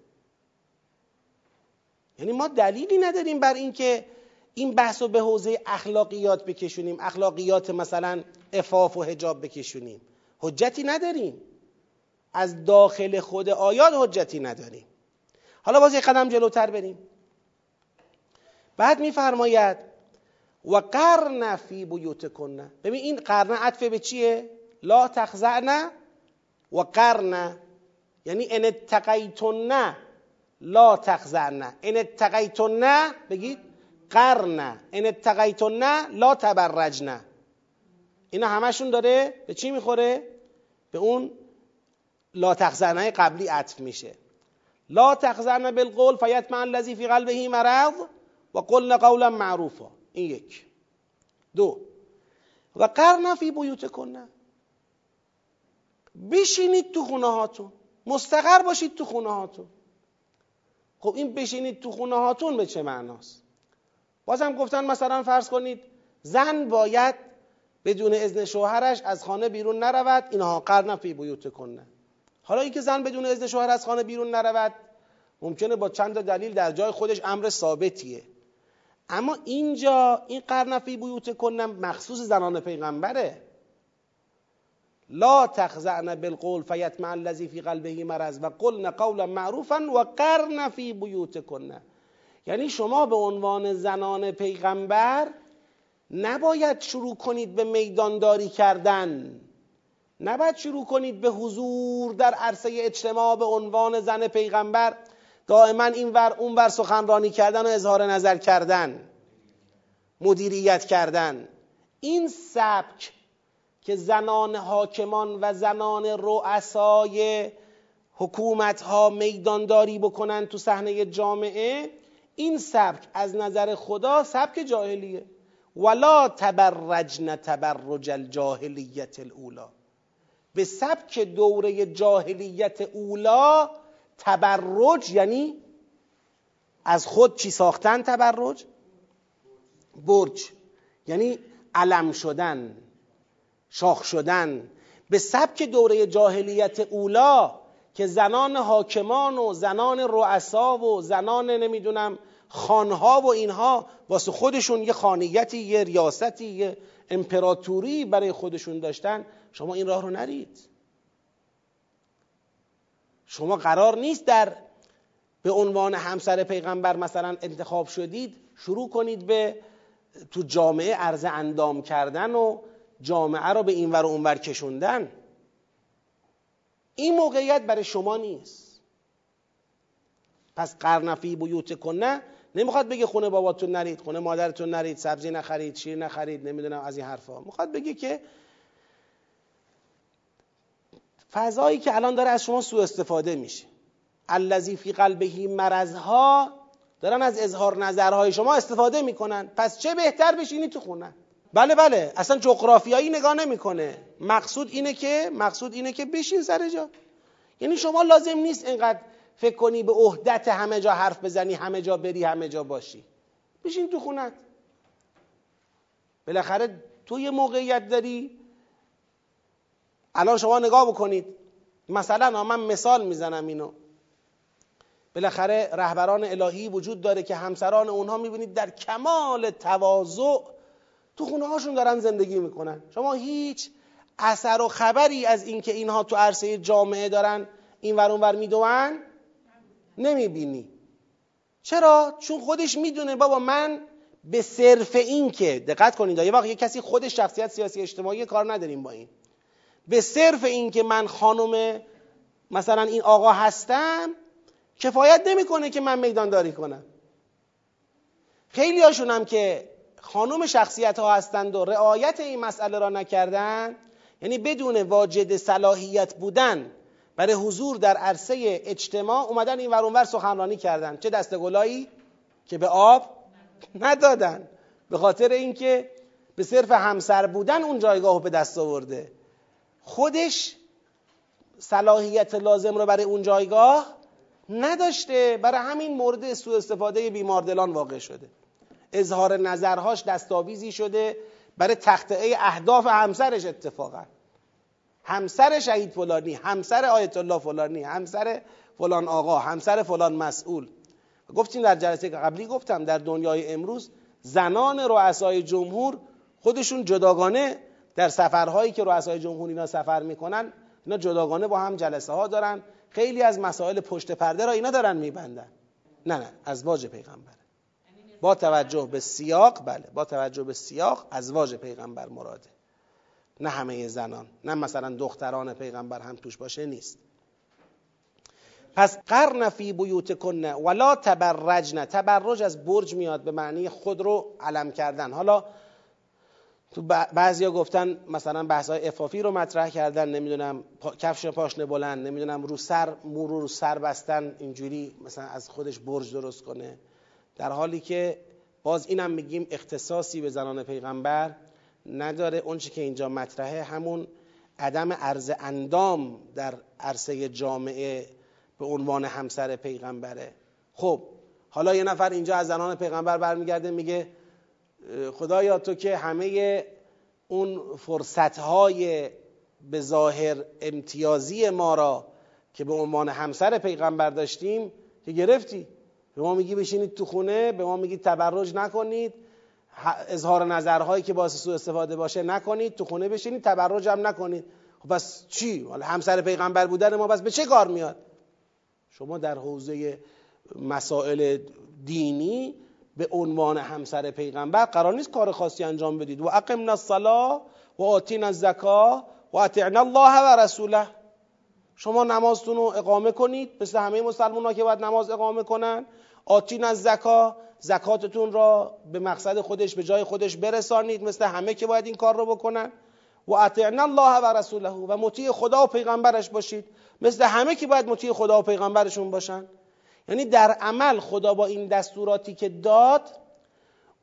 Speaker 1: یعنی ما دلیلی نداریم بر اینکه این بحث رو به حوزه اخلاقیات بکشونیم. اخلاقیات مثلا افاف و حجاب بکشونیم. حجتی نداریم. از داخل خود آیات حجتی نداریم. حالا باز یک قدم جلوتر بریم. بعد میفرماید و قرن فی بیوتکن. ببین این قرن عطف به چیه؟ لا تخزعن و قرن. یعنی ان اتقیتن. لا تخزعن ان اتقیتن بگید قرن. ان اتقیتن لا تبرجن. اینا همشون داره به چی می‌خوره؟ به اون لا تخزعنه قبلی عطف میشه. لا تخزعن بالقول فیطمع الذی فی قلبه مرض و قلن قولا معروفا. این یک. دو. و قرن فی بیوتکن. بشینید تو خونه هاتون. مستقر باشید تو خونه هاتون. خب این بشینید تو خونه هاتون به چه معناست؟ بازم گفتن مثلا فرض کنید زن باید بدون اذن شوهرش از خانه بیرون نرود اینها قرن فی بیوت کنه. حالا اینکه زن بدون اذن شوهر از خانه بیرون نرود ممکنه با چند دلیل در جای خودش امر ثابتیه. اما اینجا این قرن فی بیوت کنه مخصوص زنان پیغمبره. لا تخزعن بالقول فیتمع الذی فی قلبه مرض و قلن قولا معروفا و قرن فی بیوتکن. یعنی شما به عنوان زنان پیغمبر نباید شروع کنید به میدانداری کردن. نباید شروع کنید به حضور در عرصه اجتماع به عنوان زن پیغمبر. دائما این ور اون ور سخنرانی کردن و اظهار نظر کردن. مدیریت کردن. این سبک که زنان حاکمان و زنان رؤسای حکومت ها میدانداری بکنن تو صحنه جامعه این سبک از نظر خدا سبک جاهلیه. ولا تبرجن تبرج الجاهلیت الاولا به سبک دوره جاهلیت اولا تبرج یعنی از خود چی ساختن تبرج؟ برج. یعنی علم شدن. شاخ شدن به سبک دوره جاهلیت اولا که زنان حاکمان و زنان رؤسا و زنان نمی‌دونم خانها و اینها واسه خودشون یه خانیتی یه ریاستی یه امپراتوری برای خودشون داشتن شما این راه رو نرید. شما قرار نیست در به عنوان همسر پیغمبر مثلا انتخاب شدید شروع کنید به تو جامعه عرض اندام کردن و جامعه رو به اینور و اونور کشوندن این موقعیت برای شما نیست. پس قرنفی بیوت کنه نمی‌خواد بگه خونه باباتون نرید خونه مادرتون نرید سبزی نخرید شیر نخرید نمی‌دونم از این حرفا. می‌خواد بگه که فضایی که الان داره از شما سوء استفاده میشه. الذی فی قلبه مرضها دارن از اظهار نظرهای شما استفاده می‌کنن. پس چه بهتر بشینی تو خونه؟ بله بله. اصلا جغرافیایی نگاه نمی‌کنه. مقصود اینه که مقصود اینه که بشین سر جا. یعنی شما لازم نیست اینقدر فکر کنی به عهدت همه جا حرف بزنی همه جا بری همه جا باشی. بشین تو خونت. بالاخره تو یه موقعیت داری. الان شما نگاه بکنید. مثلا من مثال می‌زنم اینو. بالاخره رهبران الهی وجود داره که همسران اونها می‌بینید در کمال تواضع تو خونه هاشون دارن زندگی می‌کنن. شما هیچ اثر و خبری از اینکه اینها تو عرصه جامعه دارن این ور اون ور میدون نمی‌بینی. چرا؟ چون خودش می‌دونه بابا من به صرف این که دقت کنید یه وقت یه کسی خودش شخصیت سیاسی اجتماعی کار نداریم با این. به صرف این که من خانم مثلا این آقا هستم کفایت نمی‌کنه که من میدانداری کنم. خیلی هاشونم که خانم شخصیت ها هستند و رعایت این مسئله را نکردن یعنی بدون واجد صلاحیت بودن برای حضور در عرصه اجتماع اومدن این ورونور سخنرانی کردن. چه دستگلایی که به آب ندادن. به خاطر اینکه به صرف همسر بودن اون جایگاه رو به دست آورده. خودش صلاحیت لازم رو برای اون جایگاه نداشته. برای همین مورد سوء استفاده بیماردلان واقع شده. اظهار نظرهاش دستاویزی شده برای تخطئه اهداف همسرش اتفاقا. همسر شهید فلانی همسر آیت الله فلانی همسر فلان آقا همسر فلان مسئول. گفتیم در جلسه قبلی گفتم در دنیای امروز زنان رؤسای جمهور خودشون جداگانه در سفرهایی که رؤسای جمهور اینا سفر می‌کنن اینا جداگانه با هم جلسه ها دارن. خیلی از مسائل پشت پرده را اینا دارن میبندن. نه نه از واج پیغمبر. با توجه به سیاق بله با توجه به سیاق ازواج پیغمبر مراده. نه همه زنان نه مثلا دختران پیغمبر هم توش باشه نیست. پس قرن فی بیوت کنه ولا تبرجن تبرج از برج میاد به معنی خود رو علم کردن. حالا تو بعضیا گفتن مثلا بحث های افافی رو مطرح کردن نمی‌دونم کفش پاشنه بلند نمی‌دونم رو سر مو رو سر بستن اینجوری مثلا از خودش برج درست کنه. در حالی که باز اینم میگیم اختصاصی به زنان پیغمبر نداره. اونچه که اینجا مطرحه همون عدم عرض اندام در عرصه جامعه به عنوان همسر پیغمبره. خب حالا یه نفر اینجا از زنان پیغمبر برمیگرده میگه خدایا تو که همه اون فرصتهای به ظاهر امتیازی ما را که به عنوان همسر پیغمبر داشتیم که گرفتی؟ به ما میگی بشینید تو خونه به ما میگی تبرج نکنید. اظهار نظرهایی که باعث سوء استفاده باشه نکنید. تو خونه بشینید تبرج هم نکنید. خب بس چی؟ همسر پیغمبر بودن ما بس به چه کار میاد؟ شما در حوزه مسائل دینی به عنوان همسر پیغمبر قرار نیست کار خاصی انجام بدید. و اقمنا الصلاه و آتینا الزکا و اطعنا الله و رسوله. شما نمازتون رو اقامه کنید. مثل همه مسلمان ها که باید نماز اقامه کنن. آتین از زکا زکاتتون را به مقصد خودش به جای خودش برسانید مثل همه که باید این کار رو بکنن. و اطعنا الله و رسوله و مطیع خدا و پیغمبرش باشید. مثل همه که باید مطیع خدا و پیغمبرشون باشن. یعنی در عمل خدا با این دستوراتی که داد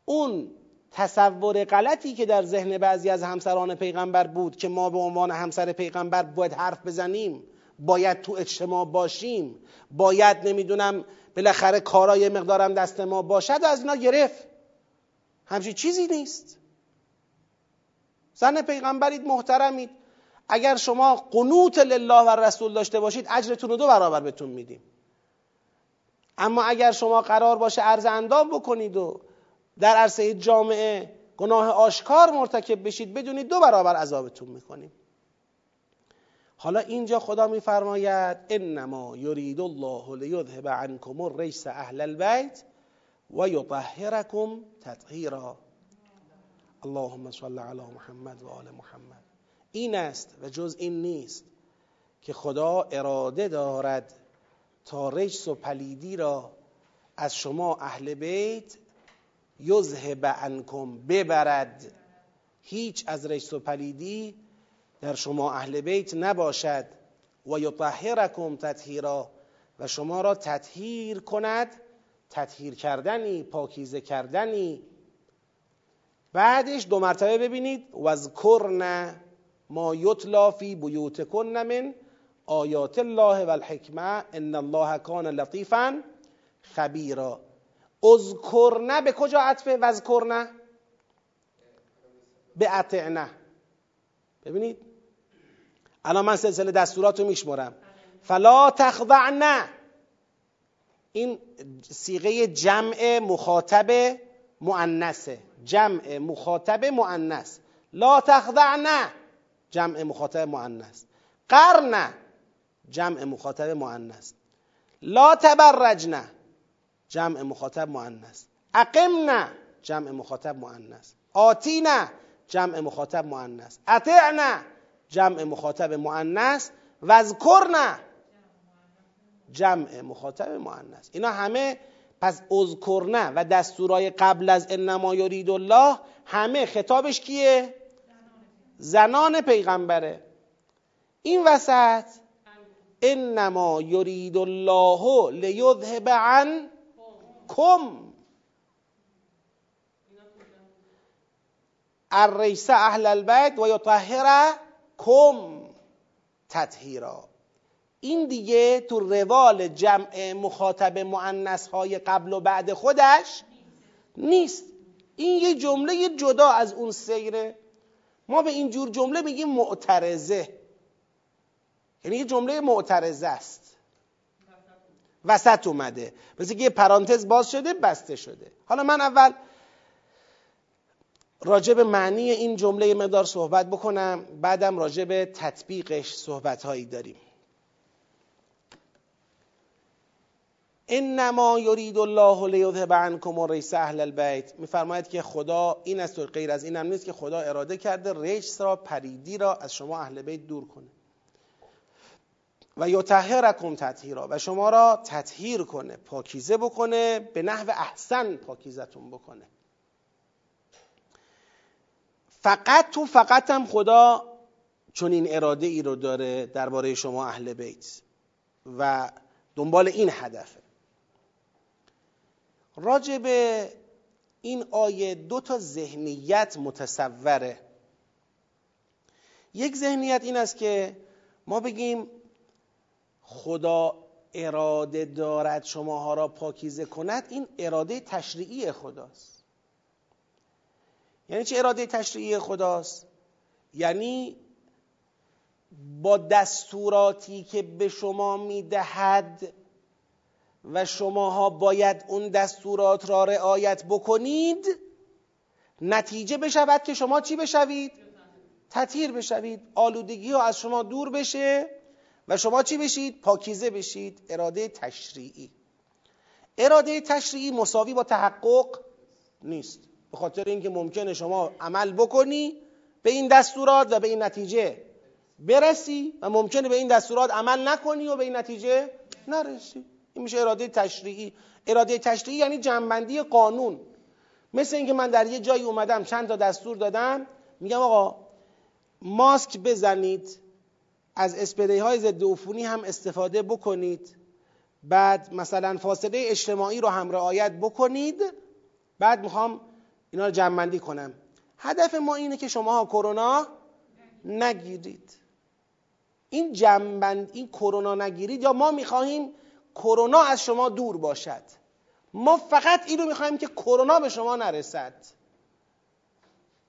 Speaker 1: اون تصور غلطی که در ذهن بعضی از همسران پیغمبر بود که ما به عنوان همسر پیغمبر باید حرف بزنیم باید تو اجتماع باشیم. باید نمی‌دونم بالاخره کارای مقدارم دست ما باشد و از اینا گرفت. همچین چیزی نیست. زن پیغمبرید محترمید. اگر شما قنوت لله و رسول داشته باشید اجرتون رو دو برابر بهتون میدیم. اما اگر شما قرار باشه عرض اندام بکنید و در عرصه جامعه گناه آشکار مرتکب بشید بدونید دو برابر عذابتون می‌کنیم. حالا اینجا خدا میفرماید انما یرید الله لیذهب عنکم الرجس اهل البیت و یطهرکم تطهیرا. اللهم صل علی محمد و آل محمد. این است و جز این نیست که خدا اراده دارد تا رجس و پلیدی را از شما اهل بیت یذهب عنکم ببرد. هیچ از رجس و پلیدی در شما اهل بیت نباشد. و یطهرکم تطهیرا. و شما را تطهیر کند تطهیر کردنی پاکیزه کردنی. بعدش دو مرتبه ببینید. وذکرن ما یتلا فی بیوتکن من آیات الله و الحکمه ان الله کان لطیفا خبیرا. اذکرن به کجا عطفه وذکرن به اطعنه. ببینید. الان من سلسله دستورات رو میشمرم فلا تخضعن. این سیغه جمع مخاطب مؤنثه. جمع مخاطب مؤنث. لا تخضعن. جمع مخاطب مؤنث. قرن. جمع مخاطب مؤنث. لا تبرجن. جمع مخاطب مؤنث. اقمنا جمع مخاطب مؤنث. آتینا. جمع مخاطب مؤنث. اطعنا جمع مخاطب مؤنث وذکرنا جمع مخاطب مؤنث. اینا همه پس اذکرنه و دستورای قبل از انما یرید الله همه خطابش کیه؟ زنان پیغمبره. این وسط انما یرید الله لیذهب عن کم الرجس اهل البیت و یطهر کم تطهیرا این دیگه تو روال جمع مخاطب معنس های قبل و بعد خودش نیست. این یه جمله جدا از اون سیره. ما به این جور جمله میگیم معترضه. یعنی یه جمله معترضه است. وسط اومده. مثل که یه پرانتز باز شده بسته شده. حالا من اول راجع به معنی این جمله مقدار صحبت بکنم. بعدم راجع به تطبیقش صحبت هایی داریم. انما یرید الله لیذهب عنکم الرجس اهل البیت. میفرماید که خدا این است و غیر از این هم نیست که خدا اراده کرده رجس را پریدی را از شما اهل بیت دور کنه. و یطهرکم تطهیرا. و شما را تطهیر کنه پاکیزه بکنه به نحو احسن پاکیزتون بکنه. فقط تو فقط هم خدا چون این اراده ای رو داره درباره شما اهل بیت و دنبال این هدفه. راجع به این آیه دو تا ذهنیت متصوره. یک ذهنیت این است که ما بگیم خدا اراده دارد شماها را پاکیزه کند. این اراده تشریعی خداست. یعنی چه اراده تشریعی خداست یعنی با دستوراتی که به شما می‌دهد و شماها باید اون دستورات را رعایت بکنید نتیجه بشود که شما چی بشوید؟ تطهیر بشوید آلودگی ها از شما دور بشه و شما چی بشید؟ پاکیزه بشید اراده تشریعی اراده تشریعی مساوی با تحقق نیست به خاطر اینکه ممکنه شما عمل بکنی به این دستورات و به این نتیجه برسی و ممکنه به این دستورات عمل نکنی و به این نتیجه نرسی. این میشه اراده تشریعی. اراده تشریعی یعنی جنبندی قانون. مثل اینکه من در یه جایی اومدم چند تا دستور دادم میگم آقا ماسک بزنید از اسپری های ضد عفونی هم استفاده بکنید. بعد مثلا فاصله اجتماعی رو هم رعایت بکنید. بعد می‌خوام اینا رو جمعندی کنم. هدف ما اینه که شما کرونا نگیرید. این جنبند این کرونا نگیرید یا ما می‌خواهیم کرونا از شما دور باشد. ما فقط اینو می‌خواهیم که کرونا به شما نرسد.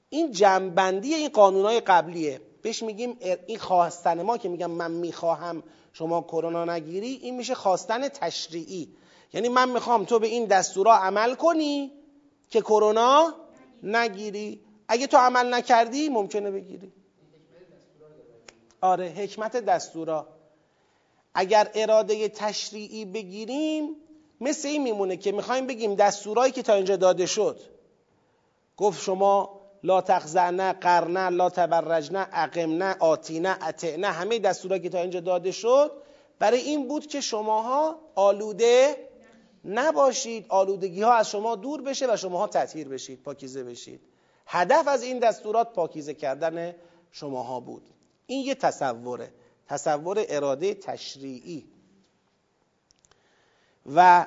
Speaker 1: این جنبندی این قانونهای قبلیه. بهش میگیم این خواستن ما که میگم من می‌خواهم شما کرونا نگیری این میشه خواستن تشریعی. یعنی من می‌خوام تو به این دستورا عمل کنی که کرونا نگیری. اگه تو عمل نکردی ممکنه بگیری. آره حکمت دستورا. اگر اراده تشریعی بگیریم مثل این میمونه که می‌خوایم بگیم دستورایی که تا اینجا داده شد. گفت شما لا تخزعنه قرنه لا تبرجنه اقمنه آتینه اطعنه همه دستورایی که تا اینجا داده شد. برای این بود که شماها آلوده نباشید آلودگی ها از شما دور بشه و شماها تطهیر بشید پاکیزه بشید. هدف از این دستورات پاکیزه کردن شماها بود. این یه تصوره تصور اراده تشریعی. و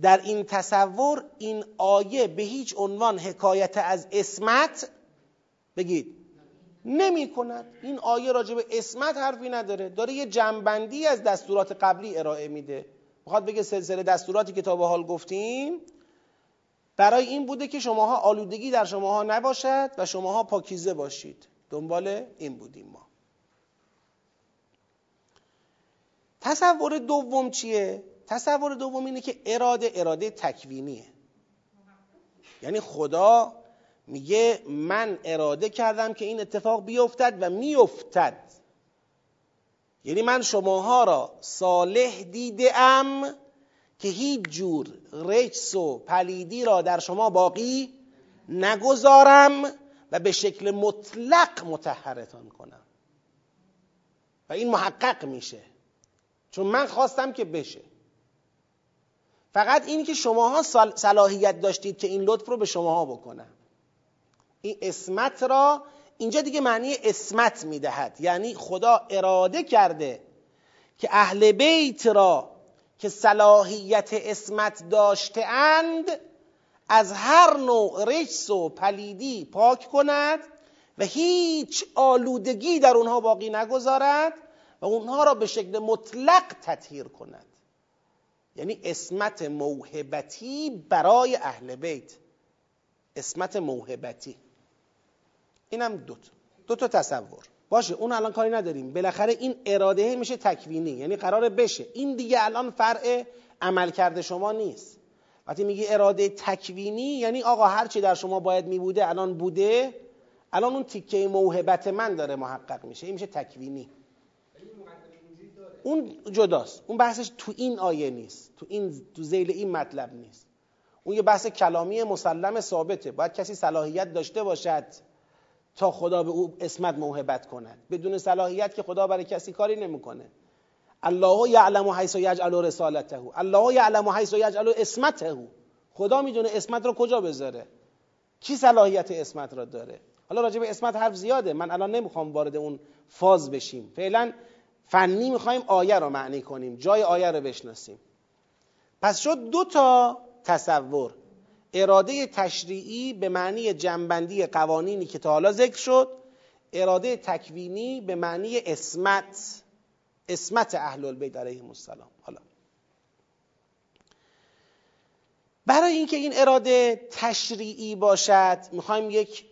Speaker 1: در این تصور این آیه به هیچ عنوان حکایت از اسمت بگید نمی کند این آیه راجع به اسمت حرفی نداره. داره یه جنبندی از دستورات قبلی ارائه میده. می‌خواد بگه سلسله دستوراتی که تا به حال گفتیم برای این بوده که شماها آلودگی در شماها نباشد و شماها پاکیزه باشید. دنبال این بودیم ما. تصور دوم چیه؟ تصور دوم اینه که اراده اراده تکوینیه. یعنی خدا میگه من اراده کردم که این اتفاق بیفتد و میافتد. یعنی من شماها را صالح دیدم که هیچ جور رجس و پلیدی را در شما باقی نگذارم و به شکل مطلق متحرتان کنم. و این محقق میشه. چون من خواستم که بشه. فقط این که شماها صلاحیت داشتید که این لطف رو به شماها بکنم. این اسمت را اینجا دیگه معنی اسمت می‌دهد. یعنی خدا اراده کرده که اهل بیت را که صلاحیت اسمت داشته اند از هر نوع رجس و پلیدی پاک کند و هیچ آلودگی در اونها باقی نگذارد و اونها را به شکل مطلق تطهیر کند. یعنی اسمت موهبتی برای اهل بیت. اسمت موهبتی. اینم دوت دو تا تصور. باشه اون الان کاری نداریم. بالاخره این اراده میشه تکوینی. یعنی قرار بشه. این دیگه الان فرع عمل کرده شما نیست. وقتی میگی اراده تکوینی یعنی آقا هرچی در شما باید میبوده الان بوده. الان اون تیکه موهبت من داره محقق میشه. این میشه تکوینی. اون جداست. اون بحثش تو این آیه نیست. تو این تو زیل این مطلب نیست. اون یه بحث کلامی مسلم ثابته. باید کسی صلاحیت داشته باشد. تا خدا به او اسمت موهبت کند. بدون صلاحیت که خدا برای کسی کاری نمی‌کنه. الله یعلم حیث یجعل رسالته. الله یعلم حیث یجعل اسمته. خدا می‌دونه اسمت رو کجا بذاره. کی صلاحیت اسمت را داره؟ حالا راجع به اسمت حرف زیاده. من الان نمی‌خوام وارد اون فاز بشیم. فعلا فنی می‌خوایم آیه رو معنی کنیم. جای آیه رو بشناسیم. پس شد دو تا تصور. اراده تشریعی به معنی جنبندی قوانینی که تا حالا ذکر شد اراده تکوینی به معنی اسمت اسمت اهل البیت علیهم السلام. حالا. برای اینکه این اراده تشریعی باشد می‌خوایم یک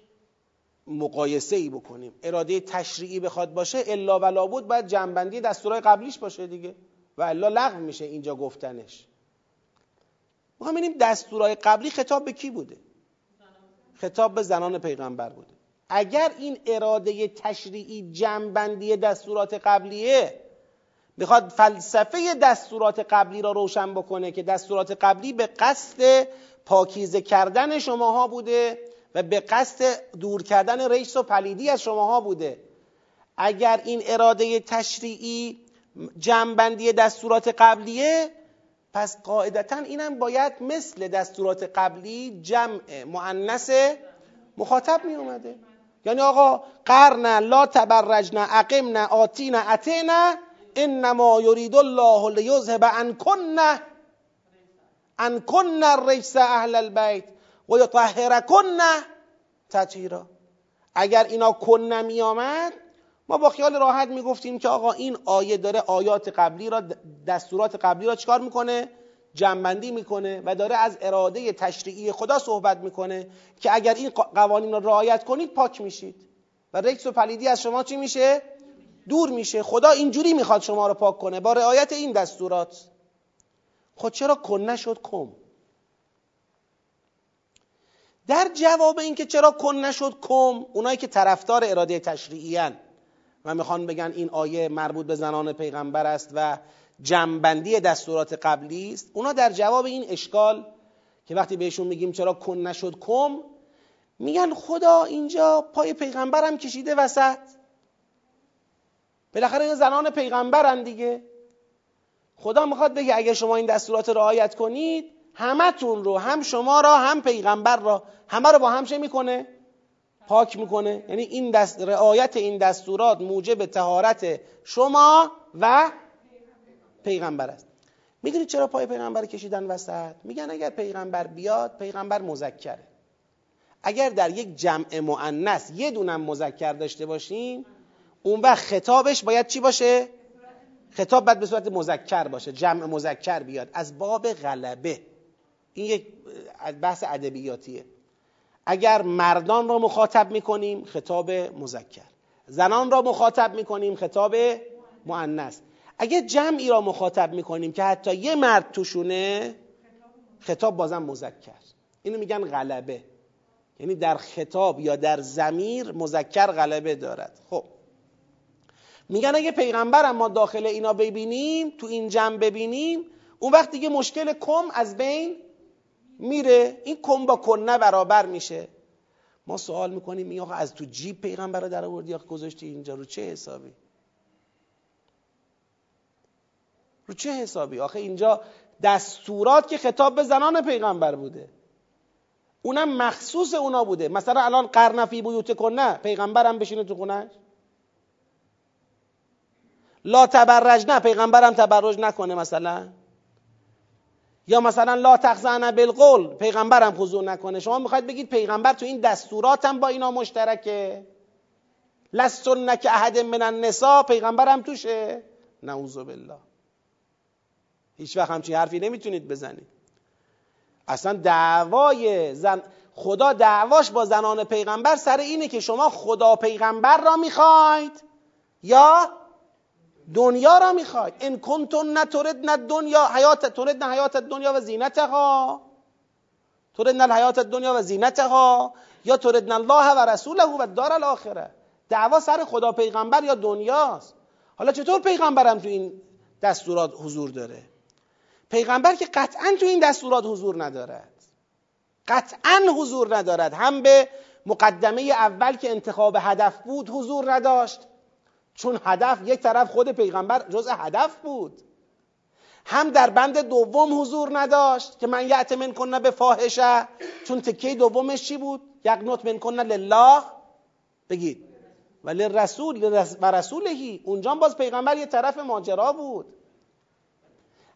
Speaker 1: مقایسه ای بکنیم. اراده تشریعی بخواد باشه الا ولا بود باید جنبندی دستورای قبلیش باشه دیگه. و الا لغو میشه اینجا گفتنش. ما ببینیم دستورای قبلی خطاب به کی بوده؟ خطاب به زنان پیغمبر بوده. اگر این اراده تشریعی جنبندی دستورات قبلیه می‌خواد فلسفه دستورات قبلی را روشن بکنه که دستورات قبلی به قصد پاکیزه کردن شماها بوده و به قصد دور کردن ریس و پلیدی از شماها بوده. اگر این اراده تشریعی جمعبندی دستورات قبلیه پس قاعدتا اینم باید مثل دستورات قبلی جمع معنس مخاطب می اومده یعنی آقا قرن لا تبرجن اقمن آتین اتینا انما یرید الله لیذهب عنکن عنکن الرجس اهل البیت و یطهرکن تطهیرا. اگر اینا کن می آمد ما با خیال راحت می‌گفتیم که آقا این آیه داره آیات قبلی را دستورات قبلی را چکار می‌کنه؟ جنبندی می‌کنه و داره از اراده تشریعی خدا صحبت می‌کنه که اگر این قوانین را رعایت کنید پاک میشید. و رکس و پلیدی از شما چی میشه؟ دور میشه. خدا اینجوری می‌خواد شما رو پاک کنه با رعایت این دستورات. خود چرا کن نشد کم؟ در جواب اینکه چرا کن نشد کم اونایی که طرفدار اراده تشریعی و می‌خوان بگن این آیه مربوط به زنان پیغمبر است و جمعبندی دستورات قبلی است. اونا در جواب این اشکال که وقتی بهشون میگیم چرا کن نشد کم میگن خدا اینجا پای پیغمبرم کشیده وسط. بالاخره این زنان پیغمبرن دیگه. خدا می‌خواد بگه اگه شما این دستورات رعایت کنید همتون رو هم شما را هم پیغمبر را همه رو با هم چه می‌کنه؟ پاک می‌کنه. یعنی این دست رعایت این دستورات موجب تهارت شما و پیغمبر است. می‌دونید چرا پای پیغمبر کشیدن وسط؟ میگن اگر پیغمبر بیاد پیغمبر مذکره. اگر در یک جمع مؤنث یه دونم مذکر داشته باشیم اون وقت خطابش باید چی باشه؟ خطاب باید به صورت مذکر باشه. جمع مذکر بیاد. از باب غلبه. این یک بحث ادبیاتیه. اگر مردان را مخاطب می‌کنیم خطاب مذکر. زنان را مخاطب می‌کنیم خطاب مؤنث. اگر جمعی را مخاطب می‌کنیم که حتی یه مرد توشونه خطاب بازم مذکر. اینو میگن غلبه. یعنی در خطاب یا در زمیر مذکر غلبه دارد. خب. میگن اگه پیغمبر ما داخل اینا ببینیم تو این جمع ببینیم اون وقت دیگه مشکل کم از بین میره این کن با کنه برابر میشه. ما سوال می‌کنیم این از تو جیب پیغمبر رو در آوردی گذاشتی اینجا رو چه حسابی؟ رو چه حسابی؟ آخه اینجا دستورات که خطاب به زنان پیغمبر بوده. اونم مخصوص اونا بوده. مثلا الان قرنفی بیوت کنه پیغمبرم بشینه تو خونش. لا تبرج نه پیغمبرم تبرج نکنه مثلا. یا مثلا لا تخزن بالقول پیغمبرم خضوع نکنه. شما می‌خواید بگید پیغمبر تو این دستوراتم با اینا مشترکه؟ لستن که احد من النساء پیغمبرم توشه؟ نعوذ بالله هیچ وقت همچین حرفی نمی‌تونید بزنید. اصلا دعوای زن خدا دعواش با زنان پیغمبر سر اینه که شما خدا پیغمبر را می‌خواید یا دنیا را می‌خواید ان کنتن تردن دنیا. حیات تردن حیات دنیا و زینتها. تردن الحیات دنیا و زینتها. یا تردن الله و رسوله و دار الاخره. دعوا سر خدا پیغمبر یا دنیاست. حالا چطور پیغمبرم تو این دستورات حضور داره؟ پیغمبر که قطعا تو این دستورات حضور ندارد. قطعا حضور ندارد. هم به مقدمه اول که انتخاب هدف بود حضور نداشت. چون هدف یک طرف خود پیغمبر جزء هدف بود. هم در بند دوم حضور نداشت که من یعت من کنه به فاحشه چون تکه دومش چی بود؟ یقنوت من کنه لله. بگید. ولی رسول و رسولهی اونجا باز پیغمبر یه طرف ماجرا بود.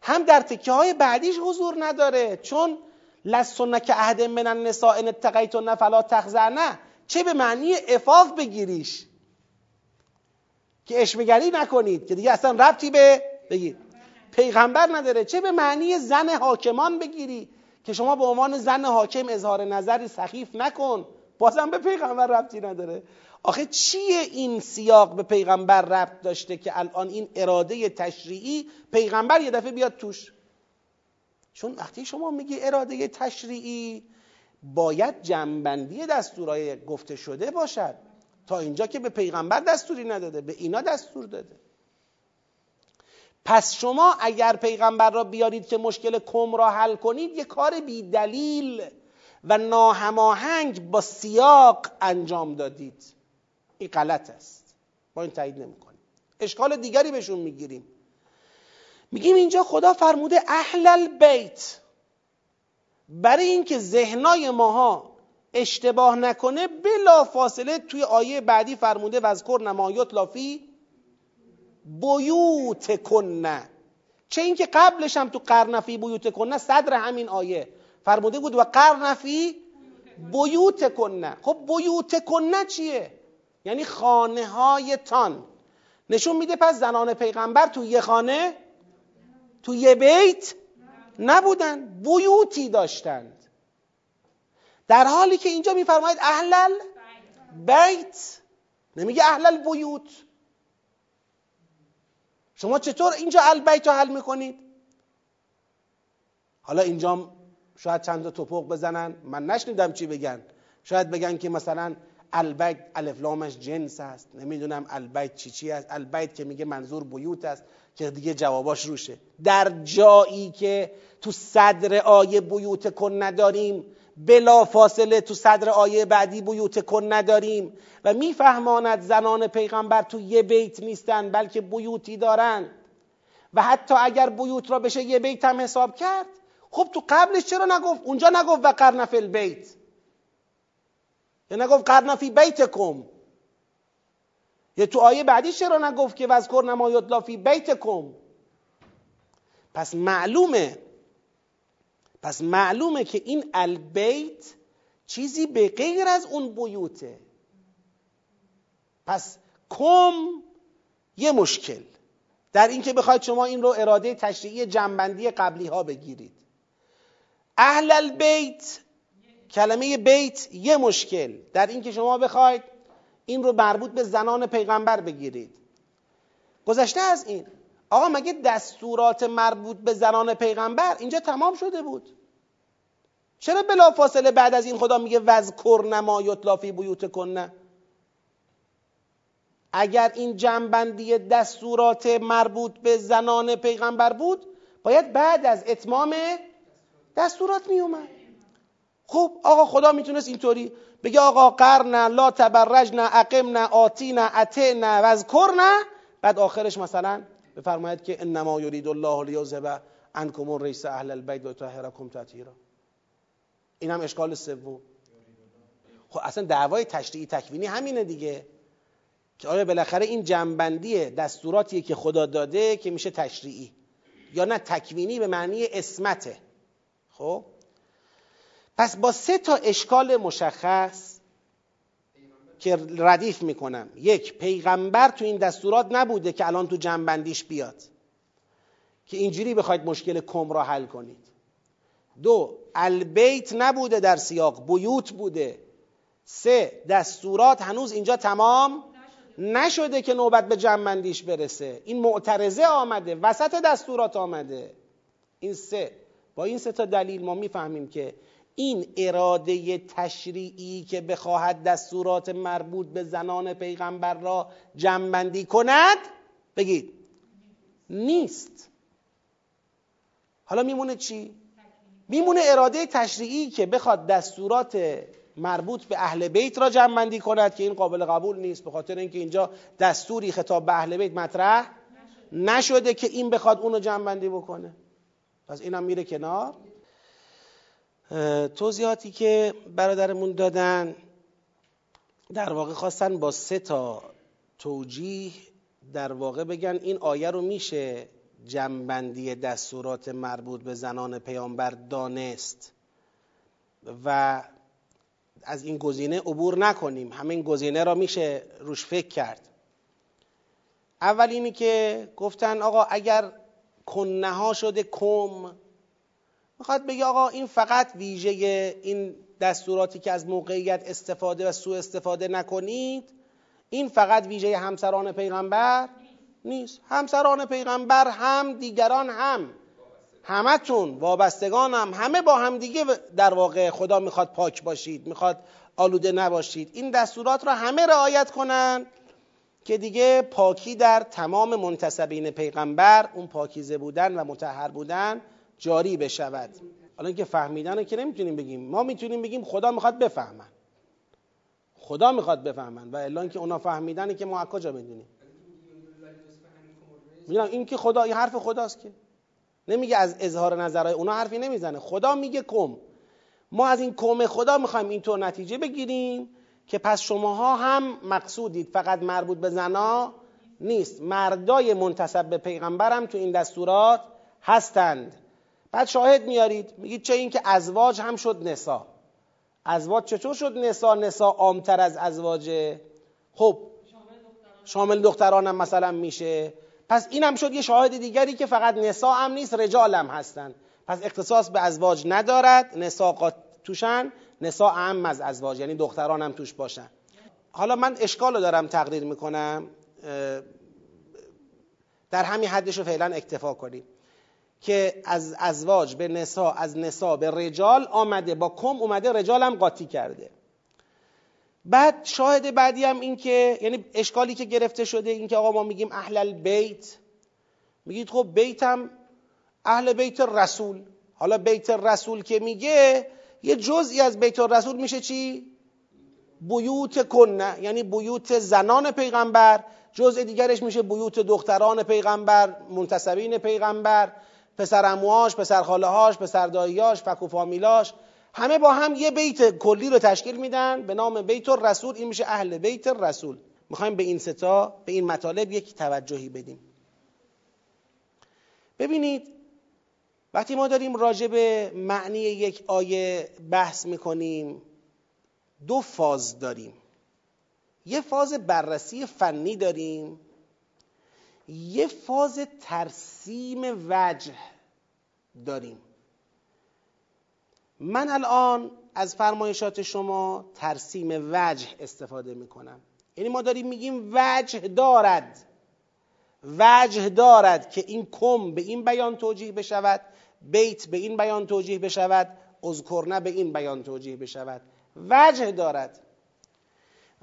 Speaker 1: هم در تکه های بعدیش حضور نداره. چون لسنه که عهد من النساء ان اتقیتن فلا تخزعنه چه به معنی افاف بگیریش؟ که اشمگری نکنید که دیگه اصلا ربطی به بگید. پیغمبر نداره. چه به معنی زن حاکمان بگیری که شما به عنوان زن حاکم اظهار نظری سخیف نکن؟ بازم به پیغمبر ربطی نداره. آخه چیه این سیاق به پیغمبر ربط داشته که الان این اراده تشریعی پیغمبر یه دفعه بیاد توش؟ چون وقتی شما میگی اراده تشریعی باید جنبندی دستورای گفته شده باشد. اینجا که به پیغمبر دستوری نداده به اینا دستور داده. پس شما اگر پیغمبر را بیارید که مشکل کم را حل کنید یه کار بی دلیل و ناهماهنگ با سیاق انجام دادید. این غلط است. با این تایید نمی‌کنیم. اشکال دیگری بهشون می‌گیریم. میگیم اینجا خدا فرموده اهل البیت. برای اینکه ذهنای ماها اشتباه نکنه بلا فاصله توی آیه بعدی فرموده وذکر نمایت لافی بیوت کنه. چه اینکه قبلش هم تو قرنفی بیوت کنه صدر همین آیه فرموده بود و قرنفی بیوت کنه. خب بیوت کنه چیه؟ یعنی خانه های تان. نشون میده پس زنان پیغمبر تو یه خانه تو یه بیت نبودن بیوتی داشتند در حالی که اینجا میفرماید اهل بیت. نمیگه اهل البیوت شما چطور اینجا البیت رو حل می‌کنید؟ حالا اینجا شاید چند تا توپق بزنن. من نشنیدم چی بگن. شاید بگن که مثلا البیت الفلامش جنس است. نمی‌دونم البیت چی چی است. البیت که میگه منظور بیوت است که دیگه جواباش روشه. در جایی که تو صدر آیه بیوت کن نداریم بلا فاصله تو صدر آیه بعدی بیوت کن نداریم و میفهماند زنان پیغمبر تو یه بیت نیستن بلکه بیوتی دارن و حتی اگر بیوت را بشه یه بیت هم حساب کرد خب تو قبلش چرا نگفت؟ اونجا نگفت و قرن فی البیت. یا نگفت قرن فی بیتکم. یا تو آیه بعدی چرا نگفت که وذکر نما یتلا فی بیتکم؟ پس معلومه پس معلومه که این البیت چیزی به غیر از اون بیوته. پس کم یه مشکل. در اینکه بخواید شما این رو اراده تشریعی جنبندی قبلی ها بگیرید. اهل البیت کلمه بیت یه مشکل. در اینکه شما بخواید این رو مربوط به زنان پیغمبر بگیرید. گذشته از این. آقا مگه دستورات مربوط به زنان پیغمبر اینجا تمام شده بود؟ چرا بلا فاصله بعد از این خدا میگه وذکر نما یتلا فی بیوت کنه اگر این جنبندی دستورات مربوط به زنان پیغمبر بود باید بعد از اتمام دستورات میومد. خب آقا خدا می‌تونست اینطوری بگه آقا قرن لا تبرجن اقمن آتینا اتینا وذکرن بعد آخرش مثلا بفرماید که انما یرید الله لیذهب عنکم الرجس اهل البیت و یطهرکم تطهیرا. این هم اشکال سوم. خب اصلا دعوای تشریعی تکوینی همینه دیگه. که آیا بالاخره این جنبندی دستوراتیه که خدا داده که میشه تشریعی؟ یا نه تکوینی به معنی اسمته؟ خب پس با سه تا اشکال مشخص که ردیف می‌کنم. یک پیغمبر تو این دستورات نبوده که الان تو جنبندیش بیاد. که اینجوری بخواید مشکل کم را حل کنید. دو البیت نبوده در سیاق بیوت بوده. سه دستورات هنوز اینجا تمام نشده که نوبت به جنبندیش برسه. این معترضه آمده وسط دستورات آمده. این سه با این سه تا دلیل ما می‌فهمیم که این اراده تشریعی که بخواهد دستورات مربوط به زنان پیغمبر را جمعبندی کند بگید نیست. حالا میمونه چی؟ میمونه اراده تشریعی که بخواد دستورات مربوط به اهل بیت را جمعبندی کند که این قابل قبول نیست به خاطر اینکه اینجا دستوری خطاب به اهل بیت مطرح نشده که این بخواد اونو جمعبندی بکنه. پس اینم میره کنار. توضیحاتی که برادرمون دادن در واقع خواستن با سه تا توجیه در واقع بگن این آیه رو میشه جنبندی دستورات مربوط به زنان پیامبر دانست و از این گزینه عبور نکنیم. همین گزینه را میشه روش فکر کرد. اول اینی که گفتن آقا اگر کنه ها شده کم می‌خواد بگه آقا این فقط ویژه این دستوراتی که از موقعیت استفاده و سوء استفاده نکنید این فقط ویژه همسران پیغمبر نیست. همسران پیغمبر هم دیگران هم. همتون وابستگان هم همه با هم دیگه در واقع خدا می‌خواد پاک باشید می‌خواد آلوده نباشید. این دستورات را همه رعایت کنن که دیگه پاکی در تمام منتصبین پیغمبر اون پاکیزه بودن و متحر بودن جاری بشود. حالا اینکه فهمیدن که نمی‌تونیم بگیم. ما می‌تونیم بگیم خدا می‌خواد بفهمن. خدا می‌خواد بفهمن. و الا اینکه اونا فهمیدن که ما از کجا بدونیم. میگم این که خدا این حرف خداست که. نمیگه از اظهار نظرهای اونا حرفی نمی‌زنه. خدا میگه کم. ما از این کم خدا می‌خوایم اینطور نتیجه بگیریم که پس شماها هم مقصودید. فقط مربوط به زنا نیست. مردای منتصب به پیغمبر هم تو این دستورات هستند. بعد شاهد میارید میگید چه اینکه ازواج هم شد نسا. ازواج چطور شد نسا؟ نسا عامتر از ازواجه خب شامل دختران هم مثلا میشه. پس این هم شد یه شاهد دیگری که فقط نسا هم نیست رجال هم هستن. پس اختصاص به ازواج ندارد. نسا توشن نسا هم از ازواج یعنی دختران هم توش باشن. حالا من اشکال رو دارم تقریر می‌کنم در همین حدش رو فعلا اکتفا کنیم. که از ازواج به نسا از نسا به رجال آمده. با کم اومده رجال هم قاطی کرده. بعد شاهد بعدی هم این که یعنی اشکالی که گرفته شده این که آقا ما میگیم اهل البیت. میگید خب بیت هم اهل بیت رسول حالا بیت رسول که میگه یه جزئی از بیت رسول میشه چی؟ بیوت کنه. یعنی بیوت زنان پیغمبر. جزء دیگرش میشه بیوت دختران پیغمبر منتصبین پیغمبر. پسر امواش پسر خاله هاش پسر داییاش فک و فامیلاش همه با هم یه بیت کلی رو تشکیل میدن به نام بیت رسول این میشه اهل بیت رسول می‌خوایم به این ستا به این مطالب یک توجهی بدیم. ببینید وقتی ما داریم راجع به معنی یک آیه بحث می‌کنیم دو فاز داریم. یه فاز بررسی فنی داریم یه فاز ترسیم وجه داریم. من الان از فرمایشات شما ترسیم وجه استفاده می‌کنم. یعنی ما داریم میگیم وجه دارد. وجه دارد که این کم به این بیان توجیه بشود بیت به این بیان توجیه بشود اذکرنه به این بیان توجیه بشود. وجه دارد.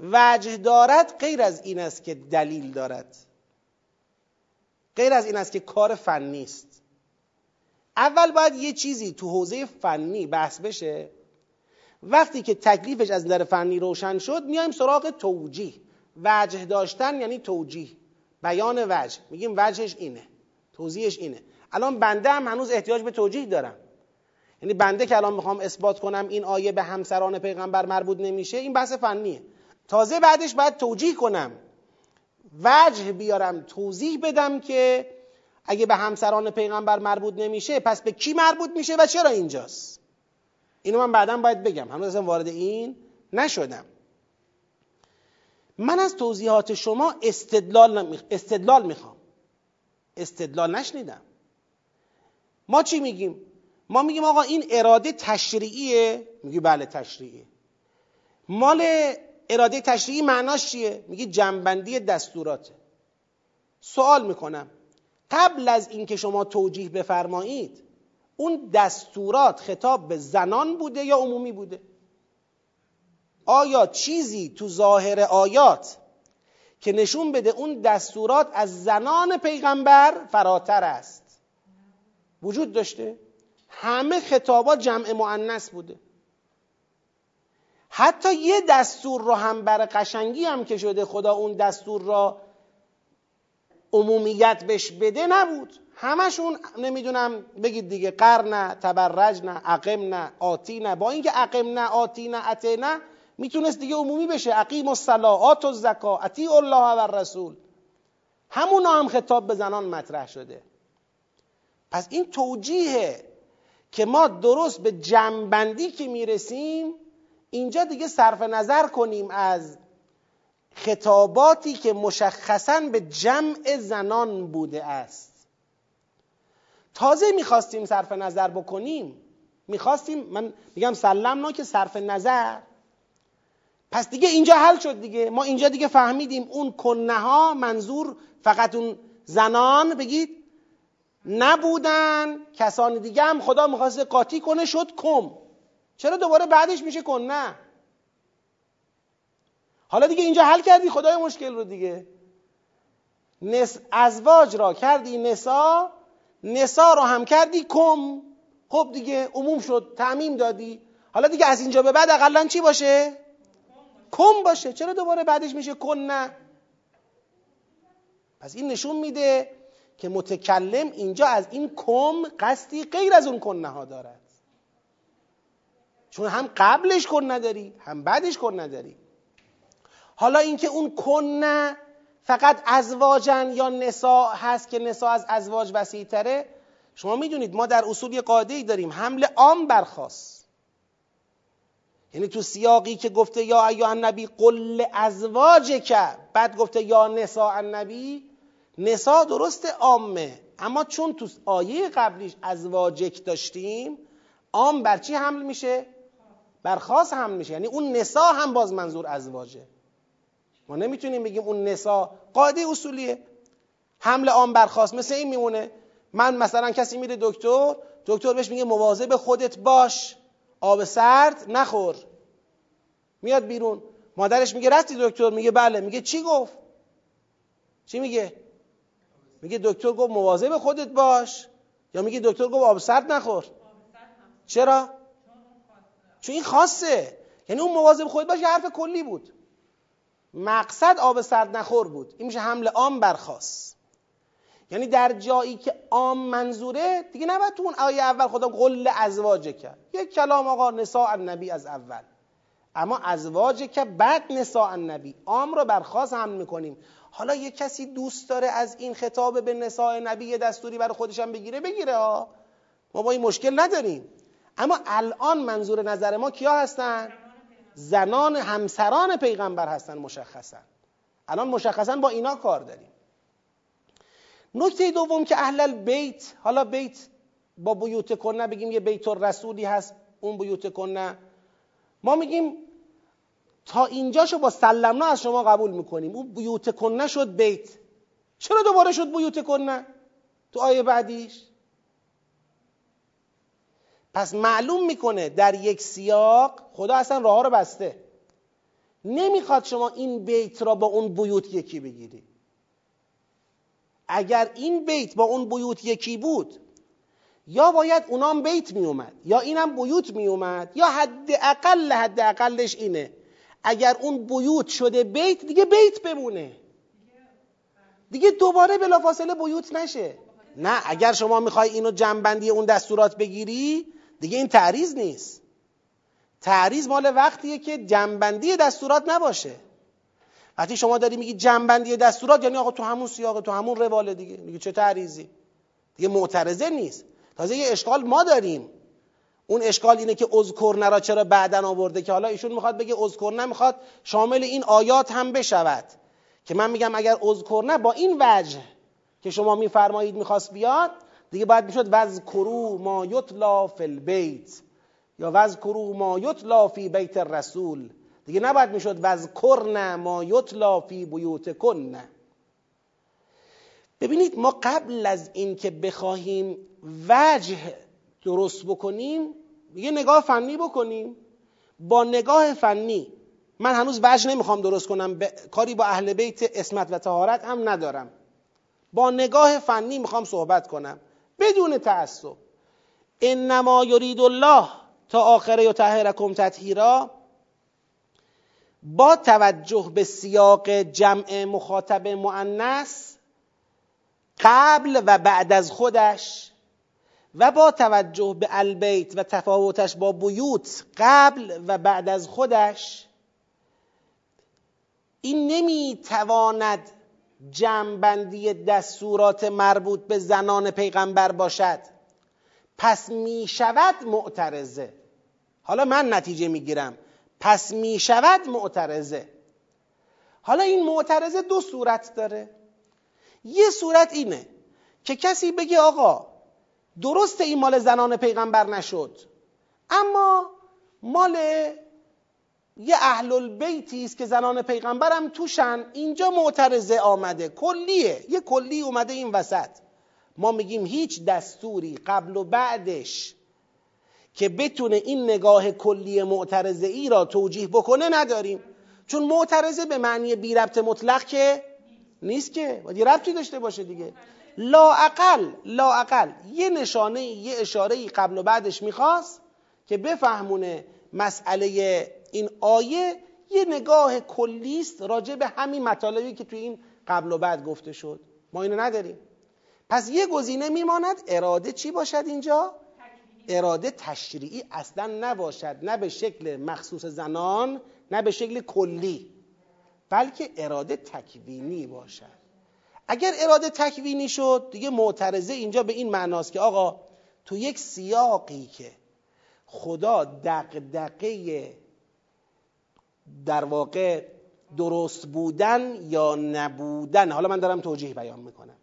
Speaker 1: وجه دارد غیر از این است که دلیل دارد. غیر از این است که کار فنی است اول باید یه چیزی تو حوزه فنی بحث بشه. وقتی که تکلیفش از نظر فنی روشن شد میایم سراغ توجیه. وجه داشتن یعنی توجیه. بیان وجه. میگیم وجهش اینه. توضیحش اینه. الان بنده هم هنوز احتیاج به توجیه دارم. یعنی بنده که الان می‌خوام اثبات کنم این آیه به همسران پیغمبر مربوط نمیشه این بحث فنیه. تازه بعدش باید توجیه کنم. وجه بیارم توضیح بدم که اگه به همسران پیغمبر مربوط نمیشه پس به کی مربوط میشه و چرا اینجاست؟ اینو من بعدا باید بگم. هنوز اصلا وارد این نشدم. من از توضیحات شما استدلال, استدلال می‌خوام. استدلال نشنیدم. ما چی میگیم؟ ما میگیم آقا این اراده تشریعیه. میگی بله تشریعیه. مال اراده تشریعی معناش چیه؟ میگی جنبندی دستوراته سوال می‌کنم. قبل از اینکه شما توجیه بفرمایید اون دستورات خطاب به زنان بوده یا عمومی بوده؟ آیا چیزی تو ظاهر آیات که نشون بده اون دستورات از زنان پیغمبر فراتر است؟ وجود داشته. همه خطابات جمع معنس بوده. حتی یه دستور رو هم بر قشنگی هم که شده خدا اون دستور را عمومیت بهش بده نبود. همشون نمی‌دونم بگید دیگه قرن تبرج نه عقم نه آتی نه. با اینکه عقم نه آتی نه عته نه می‌تونست دیگه عمومی بشه. عقیم الصلاه و زکا الله و رسول همونا هم خطاب به زنان مطرح شده. پس این توجیه که ما درست به جنبندی که می‌رسیم اینجا دیگه صرف نظر کنیم از خطاباتی که مشخصا به جمع زنان بوده است. تازه می‌خواستیم صرف نظر بکنیم. می‌خواستیم من میگم سلمنا که صرف نظر. پس دیگه اینجا حل شد دیگه. ما اینجا دیگه فهمیدیم اون کنه ها منظور فقط اون زنان بگید؟ نبودن. کسان دیگه هم خدا می‌خواست قاطی کنه شد کم. چرا دوباره بعدش میشه کنه حالا دیگه اینجا حل کردی؟ خدای مشکل رو دیگه. نس ازواج را کردی نسا نسا رو هم کردی کم. خب دیگه عموم شد تعمیم دادی. حالا دیگه از اینجا به بعد اقلا چی باشه؟ کم باشه. چرا دوباره بعدش میشه کن؟ نه. پس این نشون میده که متکلم اینجا از این کم قصدی غیر از اون کنه ها دارد چون هم قبلش کن نداری هم بعدش کن نداری. حالا اینکه اون کنه فقط ازواجن یا نسا هست که نسا از ازواج وسیع تره شما می‌دونید ما در اصول یه قاعده ای داریم حمل عام برخواست یعنی تو سیاقی که گفته یا ایو النبی قل ازواج که بعد گفته یا نسا النبی نسا درست عامه. اما چون تو آیه قبلیش ازواجک داشتیم عام بر چی حمل میشه؟ بر خاص حمل میشه. یعنی اون نسا هم باز منظور ازواجه. ما نمی‌تونیم بگیم اون نسا قاعده اصولیه. حمل عام بر خاص مثل این میمونه. من مثلا کسی میره دکتر دکتر بهش میگه مواظب خودت باش. آب سرد نخور. میاد بیرون. مادرش میگه رفتی دکتر؟ میگه بله. میگه چی گفت؟ چی میگه؟ میگه دکتر گفت مواظب خودت باش. یا میگه دکتر گفت آب سرد نخور. چرا؟ چون این خاصه. یعنی اون مواظب خودت باش یه حرف کلی بود. مقصد آب سرد نخور بود. این میشه حمل عام بر خاص یعنی در جایی که عام منظوره دیگه نباید تو اون آیه اول خدا قل ازواج کرد یک کلام آقا نساء النبی از اول. اما ازواج که بعد نساء النبی. عام رو بر خاص حمل می‌کنیم. حالا یه کسی دوست داره از این خطاب به نساء نبی یه دستوری برای خودش هم بگیره بگیره ها. ما با این مشکل نداریم. اما الان منظور نظر ما کیا هستن؟ زنان همسران پیغمبر هستن مشخصا. الان مشخصا با اینا کار داریم. نکته دوم که اهل بیت حالا بیت با بیوت کنه بگیم یه بیت رسولی هست اون بیوت کنه. ما میگیم تا اینجاشو با سلمنا از شما قبول می‌کنیم. اون بیوت کنه شد بیت. چرا دوباره شد بیوت کنه؟ تو آیه بعدیش؟ پس معلوم می‌کنه در یک سیاق خدا اصلا راه رو بسته. نمی‌خواد شما این بیت را با اون بیوت یکی بگیری اگر این بیت با اون بیوت یکی بود یا باید اونام بیت می اومد یا اینم بیوت می اومد یا حد اقل حد اقلش اینه. اگر اون بیوت شده بیت دیگه بیت بمونه. دیگه دوباره بلافاصله بیوت نشه. نه اگر شما می‌خوای اینو جنبندی اون دستورات بگیری دیگه این تعریض نیست. تعریض مال وقتیه که جنبندی دستورات نباشه. وقتی شما داری میگی جنبندی دستورات یعنی آقا تو همون سیاق تو همون رواله دیگه. میگه چه تعریضی؟ دیگه معترضه نیست. تازه یه اشکال ما داریم. اون اشکال اینه که اذکرنه را چرا بعدن آورده که حالا ایشون می‌خواد بگه اذکرنه می‌خواد شامل این آیات هم بشود. که من میگم اگر اذکرنه با این وجه که شما میفرمایید می‌خواست بیاد دیگه باید می‌شد وذکرو ما یتلا فی البیت. یا وذکرو ما یتلا فی بیت الرسول. دیگه نباید می‌شد وذکرن ما یتلا فی بیوتکن. ببینید ما قبل از اینکه بخواهیم وجه درست بکنیم یه نگاه فنی بکنیم. با نگاه فنی من هنوز وجه نمی‌خوام درست کنم کاری با اهل بیت اسمت و تهارت هم ندارم. با نگاه فنی می‌خوام صحبت کنم. بدون تعصب. انما یرید الله تا آخره و تهرکم تطهیرا. با توجه به سیاق جمع مخاطب مؤنث قبل و بعد از خودش و با توجه به البیت و تفاوتش با بیوت قبل و بعد از خودش این نمی‌تواند جمعبندی دستورات مربوط به زنان پیغمبر باشد. پس می شود معترضه. حالا من نتیجه می‌گیرم. پس می شود معترضه. حالا این معترضه دو صورت داره. یه صورت اینه که کسی بگه آقا درست این مال زنان پیغمبر نشد. اما مال یه اهل البیتی است که زنان پیغمبرم توشن. اینجا معترضه آمده. کلیه. یه کلی اومده این وسط. ما میگیم هیچ دستوری قبل و بعدش که بتونه این نگاه کلی معترضه ای را توجیه بکنه نداریم. چون معترضه به معنی بی ربط مطلق که نیست که. باید ربطی داشته باشه دیگه. لا اقل لا اقل یه نشانه یه اشاره قبل و بعدش می‌خواست که بفهمونه مسئله این آیه یه نگاه کلیست راجع به همین مطالبی که توی این قبل و بعد گفته شد. ما اینو نداریم. پس یه گزینه میماند اراده چی باشد اینجا؟ اراده تشریعی اصلا نباشد. نه به شکل مخصوص زنان نه به شکل کلی. بلکه اراده تکوینی باشد. اگر اراده تکوینی شد دیگه معترضه اینجا به این معناست که آقا تو یک سیاقی که خدا دقدقه در واقع درست بودن یا نبودن. حالا من دارم توجیه بیان می‌کنم.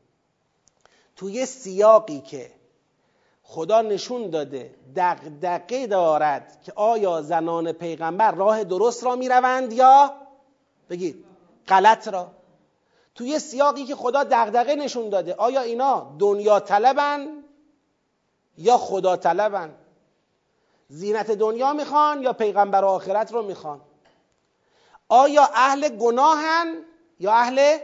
Speaker 1: توی سیاقی که خدا نشون داده دقدقه دارد که آیا زنان پیغمبر راه درست را می‌روند یا؟ بگید. غلط را. توی سیاقی که خدا دغدغه نشون داده آیا اینا دنیا طلبن یا خدا طلبن؟ زینت دنیا می‌خوان یا پیغمبر آخرت رو می‌خوان؟ آیا اهل گناهن یا اهل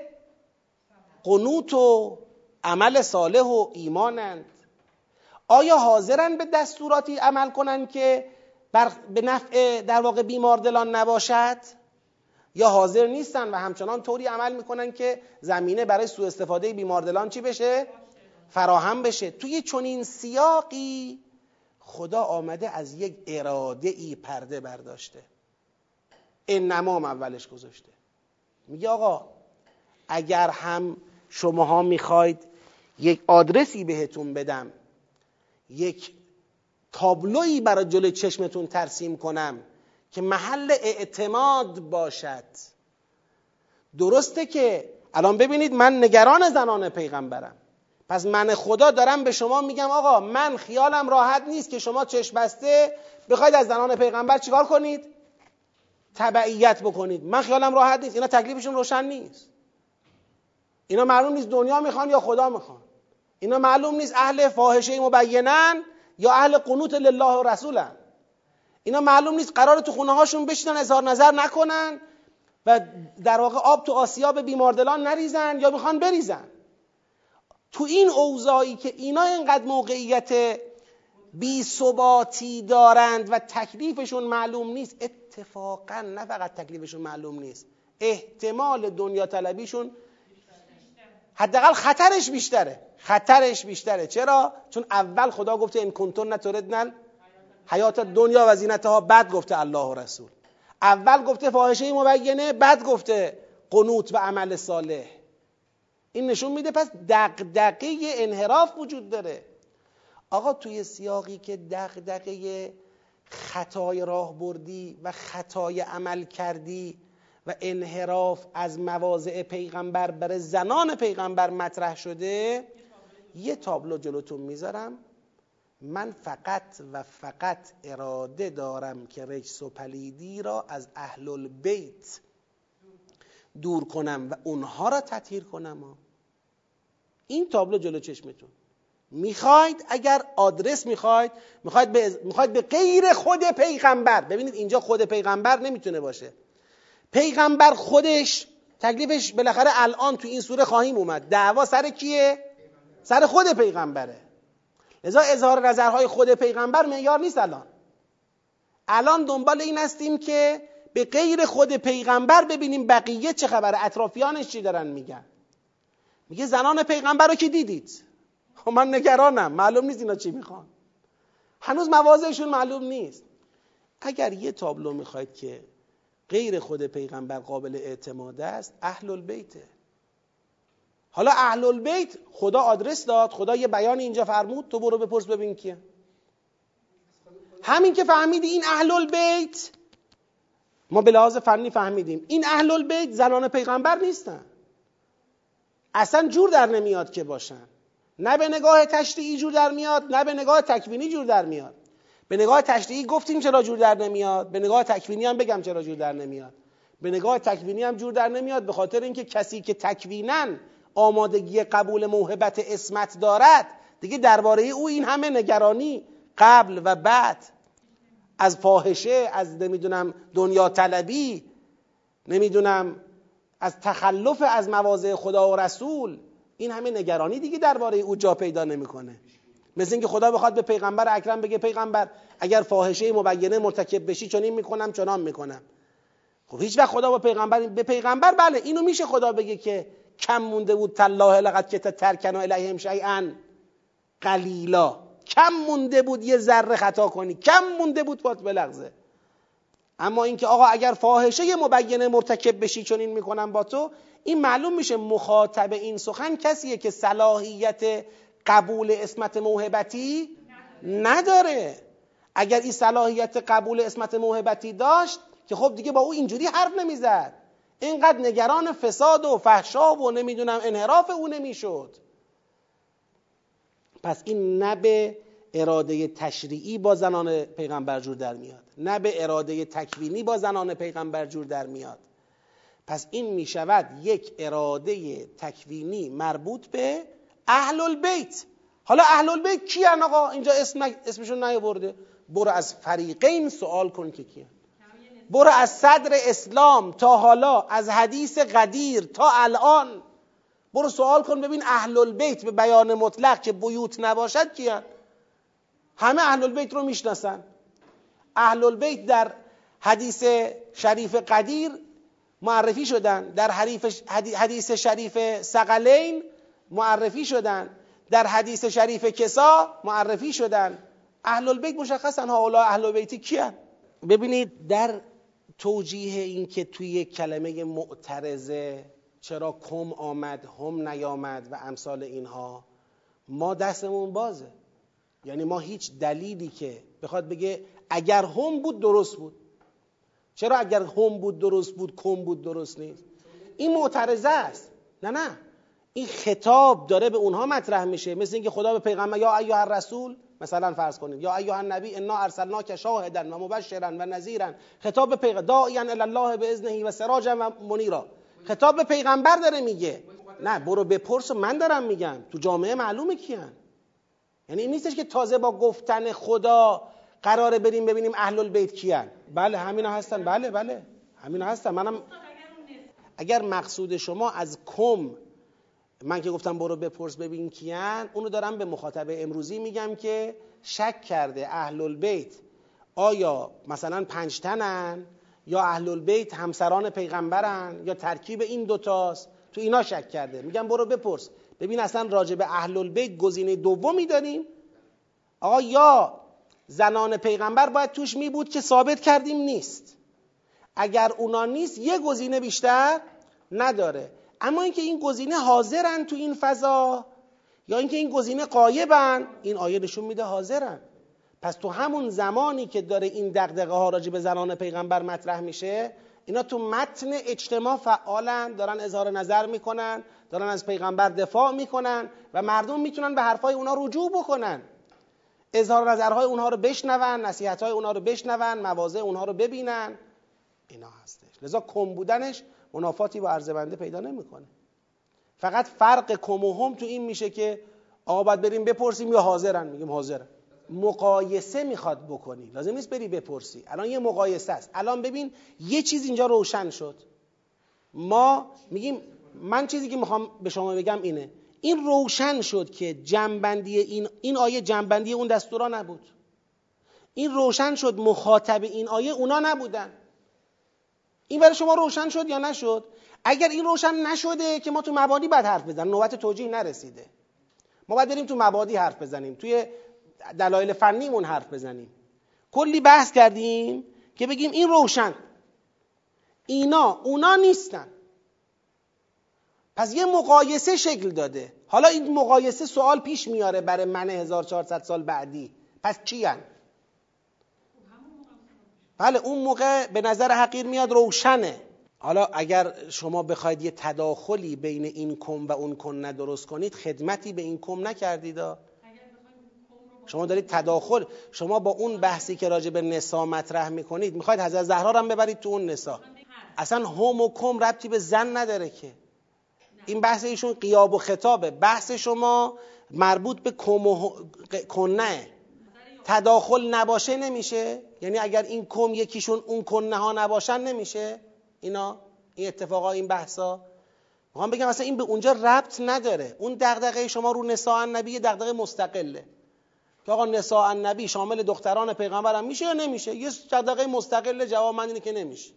Speaker 1: قنوت و عمل صالح و ایمانند؟ آیا حاضرن به دستوراتی عمل کنند که بر به نفع در واقع بیماردلان نباشد؟ یا حاضر نیستن و همچنان طوری عمل می‌کنن که زمینه برای سوء استفاده بیماردلان چی بشه؟ فراهم بشه. توی چنین سیاقی خدا آمده از یک اراده ای پرده برداشته. نمام اولش گذاشته. میگه آقا اگر هم شماها می‌خواید یک آدرسی بهتون بدم یک تابلویی برای جلوی چشمتون ترسیم کنم که محل اعتماد باشد. درسته که الان ببینید من نگران زنان پیغمبرم. پس من خدا دارم به شما میگم آقا من خیالم راحت نیست که شما چشم بسته بخواید از زنان پیغمبر چیکار کنید؟ تبعیت بکنید. من خیالم راحت نیست. اینا تکلیفشون روشن نیست. اینا معلوم نیست دنیا می‌خوان یا خدا می‌خوان. اینا معلوم نیست اهل فاحشه مبینن یا اهل قنوت لله و رسولن. اینا معلوم نیست قرار تو خونه هاشون بشینن اظهار نظر نکنن و در واقع آب تو آسیاب بیماردلان نریزن یا می‌خوان بریزن. تو این اوضاعی که اینا اینقدر موقعیت بی ثباتی دارند و تکلیفشون معلوم نیست. اتفاقا نه فقط تکلیفشون معلوم نیست احتمال دنیا طلبیشون حداقل خطرش بیشتره. خطرش بیشتره. چرا؟ چون اول خدا گفته این کنتون نتوردن حیات دنیا و زینتها. بعد گفته الله و رسول. اول گفته فاحشه مبینه بعد گفته قنوت و عمل صالح. این نشون میده پس دقدقه انحراف وجود داره. آقا توی سیاقی که دقدقه خطای راه بردی و خطای عمل کردی و انحراف از مواضع پیغمبر برای زنان پیغمبر مطرح شده یه تابلو جلوتون می‌ذارم. من فقط و فقط اراده دارم که رجس و پلیدی را از اهل البیت دور کنم و اونها را تطهیر کنم. این تابلو جلو چشمتون. می‌خواید اگر آدرس می‌خواید می‌خواید به, می‌خواید به غیر خود پیغمبر ببینید اینجا خود پیغمبر نمی‌تونه باشه. پیغمبر خودش تکلیفش بالاخره الان تو این سوره خواهیم اومد. دعوا سر کیه؟ سر خود پیغمبره. لذا اظهار نظرهای خود پیغمبر معیار نیست الان. الان دنبال این هستیم که به غیر خود پیغمبر ببینیم بقیه چه خبره. اطرافیانش چی دارن میگن؟ میگه زنان پیغمبر رو که دیدید. خب من نگرانم. معلوم نیست اینا چی می‌خوان. هنوز مواضعشون معلوم نیست. اگر یه تابلو می‌خواید که غیر خود پیغمبر قابل اعتماد است اهل البیته حالا اهل البیت خدا آدرس داد خدا یه بیان اینجا فرمود تو برو بپرس ببین کیه. همین که فهمیدی این اهل البیت ما به لحاظ فنی فهمیدیم. این اهل البیت زنان پیغمبر نیستن. اصلا جور در نمیاد که باشن. نه به نگاه تشریعی جور در میاد نه به نگاه تکوینی جور در میاد. به نگاه تشریعی گفتیم چرا جور در نمیاد به نگاه تکوینی هم بگم چرا جور در نمیاد. به نگاه تکوینی هم جور در نمیاد به خاطر اینکه کسی که تکوینا آمادگی قبول موهبت اسمت دارد دیگه درباره او این همه نگرانی قبل و بعد از فاحشه از نمی‌دونم دنیا طلبی نمی‌دونم از تخلف از مواضع خدا و رسول این همه نگرانی دیگه درباره او جا پیدا نمی‌کنه. مثل اینکه خدا بخواد به پیغمبر اکرم بگه پیغمبر اگر فاحشه مبینه مرتکب بشی چنین می‌کنم چنان می‌کنم. خب هیچ وقت خدا با پیغمبر به پیغمبر بله اینو میشه خدا بگه که کم مونده بود تالله لقد که ترکن الیهم شیئا. قلیلا. کم مونده بود یه ذره خطا کنی. کم مونده بود بات بلغزه اما اینکه آقا اگر فاحشه مبینه مرتکب بشی چون این می‌کنم با تو این معلوم میشه مخاطب این سخن کسیه که صلاحیت قبول اسمت موهبتی نداره. اگر این صلاحیت قبول اسمت موهبتی داشت که خب دیگه با او اینجوری حرف نمی‌زد. اینقدر نگران فساد و فحشا و نمی‌دونم انحراف او نمی‌شد. پس این نه به اراده تشریعی با زنان پیغمبر جور در میاد نه به اراده تکوینی با زنان پیغمبر جور در میاد. پس این می شود یک اراده تکوینی مربوط به اهل البیت حالا اهل البیت کی آقا؟ اینجا اسم اسمشون نیاورده. برو از فریقین سوال کن که کیه. برو از صدر اسلام تا حالا از حدیث قدیر تا الان. برو سوال کن ببین اهل البیت به بیان مطلق که بیوت نباشد کیان؟ همه اهل البیت رو می‌شناسن. اهل البیت در حدیث شریف قدیر معرفی شدن. در حدیث شریف سقلین معرفی شدن. در حدیث شریف کسا معرفی شدن. اهل البیت مشخصن ها اهل البیت کیان؟ ببینید در توجیه این که توی کلمه معترضه چرا کم آمد هم نیامد و امثال اینها ما دستمون بازه. یعنی ما هیچ دلیلی که بخواد بگه اگر هم بود درست بود. چرا اگر هم بود درست بود کم بود درست نیست؟ این معترضه است. نه نه. این خطاب داره به اونها مطرح میشه. مثل اینکه خدا به پیغمبر یا ایها الرسول مثلا فرض کنید یا ایها النبی انا ارسلناک شاهدا و مبشرا و نذیرا. خطاب به پیغمبر داعیا الی الله باذنه و سراجا و منیرا. خطاب به پیغمبر داره میگه. نه برو بپرس و من دارم میگم. تو جامعه معلومه کیان؟ یعنی این نیستش که تازه با گفتن خدا قراره بریم ببینیم اهل البیت کیان. بله همینا هستن. بله بله. همینا هستن. منم اگر مقصود شما از کم من که گفتم برو بپرس ببین کیان اونو دارم به مخاطب امروزی میگم که شک کرده اهل البیت آیا مثلا پنج تنن یا اهل البیت همسران پیغمبرن یا ترکیب این دوتاست تو اینا شک کرده. میگم برو بپرس. ببین اصلا راجع به اهل البیت گزینه دومی داریم. آقا یا زنان پیغمبر باید توش می بود که ثابت کردیم نیست. اگر اونا نیست یه گزینه بیشتر نداره. اما اینکه این گزینه حاضرن تو این فضا یا اینکه این گزینه قایبن این آیه نشون میده حاضرن. پس تو همون زمانی که داره این دقدقه ها راجع به زنان پیغمبر مطرح میشه اینا تو متن اجتماع فعالن دارن اظهار نظر می‌کنن دارن از پیغمبر دفاع می‌کنن و مردم می‌تونن به حرفای اونا رجوع بکنن. اظهار نظرهای اونها رو بشنون نصیحتهای اونها رو بشنون مواضع اونها رو ببینن. اینا هستش. لذا کم بودنش منافاتی با عرض بنده پیدا نمی‌کنه. فقط فرق کم و هم تو این میشه که آقا باید بریم بپرسیم یا حاضرن؟ میگیم حاضرن. مقایسه می‌خواد بکنی. لازم نیست بری بپرسی. الان یه مقایسه است. الان ببین یه چیز اینجا روشن شد. ما میگیم من چیزی که می‌خوام به شما بگم اینه. این روشن شد که جنبندی این این آیه جنبندی اون دستورا نبود. این روشن شد مخاطب این آیه اونا نبودن. این برای شما روشن شد یا نشد؟ اگر این روشن نشده که ما تو مبادی بعد حرف بزنیم نوبت توجیه نرسیده. ما باید بریم تو مبادی حرف بزنیم توی دلایل فنیمون حرف بزنیم. کلی بحث کردیم که بگیم این روشن. اینا اونا نیستن. پس یه مقایسه شکل داده. حالا این مقایسه سوال پیش میاره برای من 1400 سال بعدی. پس چی هن؟ بله اون موقع به نظر حقیر میاد روشنه. حالا اگر شما بخواید یه تداخلی بین این کم و اون کن ندرست کنید خدمتی به این کم نکردید. شما دارید تداخل شما با اون بحثی که راجع به نسا مطرح می‌کنید می‌خواید حضرت زهرا هم ببرید تو اون نسا. اصلا هم و کم ربطی به زن نداره که. این بحث ایشون قیاب و خطابه. بحث شما مربوط به کنه تداخل نباشه نمیشه؟ یعنی اگر این کم یکیشون اون کنه ها نباشن نمیشه؟ اینا این اتفاقا این بحثا. می‌خوام بگم اصلا این به اونجا ربط نداره. اون دغدغه شما رو نساء النبی دغدغه مستقله. که آقا نساء النبی شامل دختران پیغمبر هم میشه یا نمیشه؟ یه دغدغه مستقل جواب من اینه که نمیشه.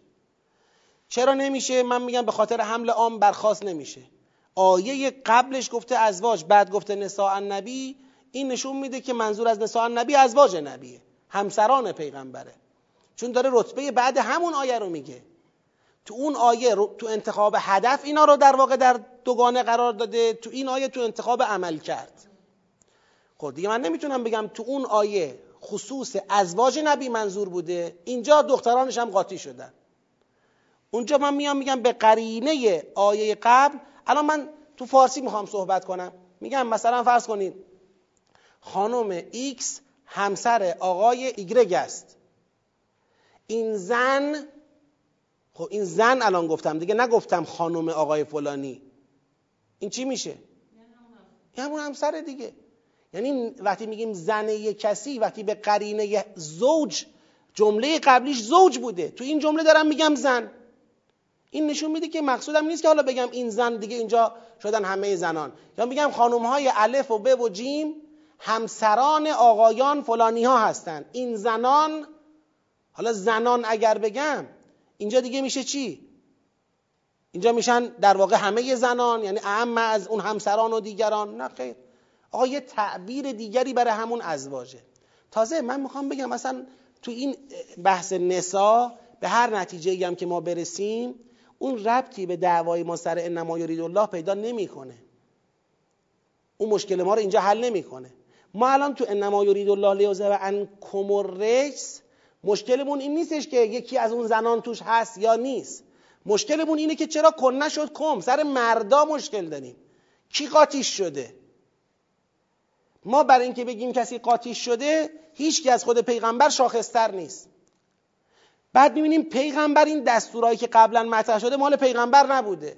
Speaker 1: چرا نمیشه؟ من میگم به خاطر حمل عام برخواست نمیشه. آیه قبلش گفته ازواج بعد گفته نساء النبی این نشون میده که منظور از نساء النبی ازواج نبیه همسران پیغمبره. چون داره رتبه بعد همون آیه رو میگه. تو اون آیه تو انتخاب هدف اینا رو در واقع در دوگانه قرار داده تو این آیه تو انتخاب عمل کرد. خب دیگه من نمی‌تونم بگم تو اون آیه خصوص ازواج نبی منظور بوده اینجا دخترانش هم قاطی شدن. اونجا من میام میگم به قرینه آیه قبل الان من تو فارسی می‌خوام صحبت کنم. میگم مثلا فرض کنید خانم ایکس همسر آقای ایگرگ است. این زن خب این زن الان گفتم دیگه نگفتم خانم آقای فلانی. این چی میشه؟ این همون همسر دیگه. یعنی وقتی میگیم زن یک کسی وقتی به قرینه زوج جمله قبلیش زوج بوده. تو این جمله دارم میگم زن. این نشون میده که مقصودم نیست که حالا بگم این زن دیگه اینجا شدن همه زنان. یا میگم خانم های الف و ب و جیم همسران آقایان فلانی ها هستن. این زنان حالا زنان اگر بگم اینجا دیگه میشه چی؟ اینجا میشن در واقع همه زنان یعنی اهم از اون همسران و دیگران. نه خیر. آقا یه تعبیر دیگری برای همون ازواجه. تازه من می‌خوام بگم مثلا تو این بحث نسا به هر نتیجه هم که ما برسیم اون ربطی به دعوای ما سر انما یرید الله پیدا نمی‌کنه. اون مشکل ما رو اینجا حل نمی‌کنه. ما الان تو انما یرید الله لیوزه و ان کمرس مشکلمون این نیستش که یکی از اون زنان توش هست یا نیست. مشکلمون اینه که چرا کن نشد کم؟ سر مردا مشکل داریم. کی قاطیش شده؟ ما برای اینکه بگیم کسی قاطیش شده هیچ از خود پیغمبر شاخصتر نیست. بعد می‌بینیم پیغمبر این دستورهایی که قبلا مطرح شده مال پیغمبر نبوده.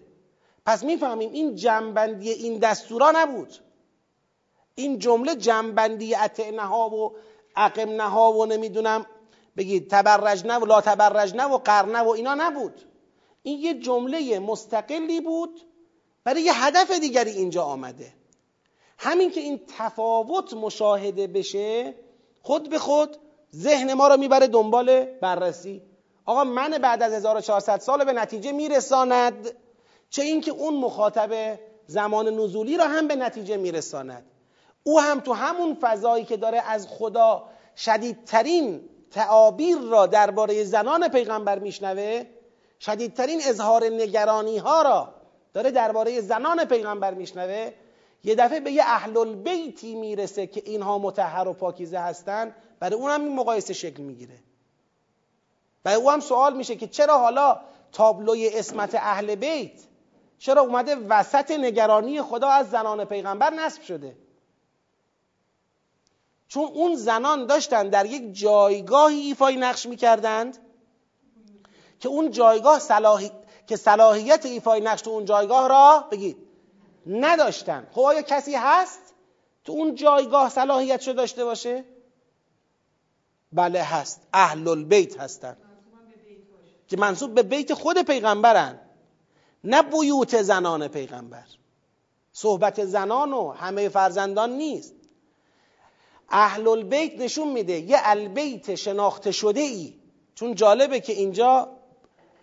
Speaker 1: پس می‌فهمیم این جنبندی این دستورا نبود. این جمله جنبندی اتعنها و عقمنها و نمی‌دونم بگید تبرجنه و لا تبرجنه و قرنه و اینا نبود. این یه جمله مستقلی بود برای یه هدف دیگری اینجا آمده. همین که این تفاوت مشاهده بشه خود به خود ذهن ما رو می‌بره دنبال بررسی. آقا من بعد از 1400 سال به نتیجه میرساند چه اینکه اون مخاطب زمان نزولی را هم به نتیجه میرساند. او هم تو همون فضایی که داره از خدا شدیدترین تعابیر را درباره زنان پیغمبر میشنوه شدیدترین اظهار نگرانی ها را داره درباره زنان پیغمبر میشنوه یه دفعه به یه اهل البیتی می‌رسه که اینها متحر و پاکیزه هستن. برای اون هم این مقایسه شکل می‌گیره. برای او هم سوال میشه که چرا حالا تابلوی اسمت اهل بیت چرا اومده وسط نگرانی خدا از زنان پیغمبر نصب شده؟ چون اون زنان داشتن در یک جایگاهی ایفای نقش می‌کردند که اون جایگاه صلاحی... که صلاحیت ایفای نقش تو اون جایگاه را بگید نداشتن. خب آیا کسی هست تو اون جایگاه صلاحیت شو داشته باشه؟ بله هست. اهل البیت هستن. که منصوب به بیت خود پیغمبرن. نه بیوت زنان پیغمبر. صحبت زنان و همه فرزندان نیست. اهل البیت نشون میده یه اهل البیت شناخته شده ای چون جالبه که اینجا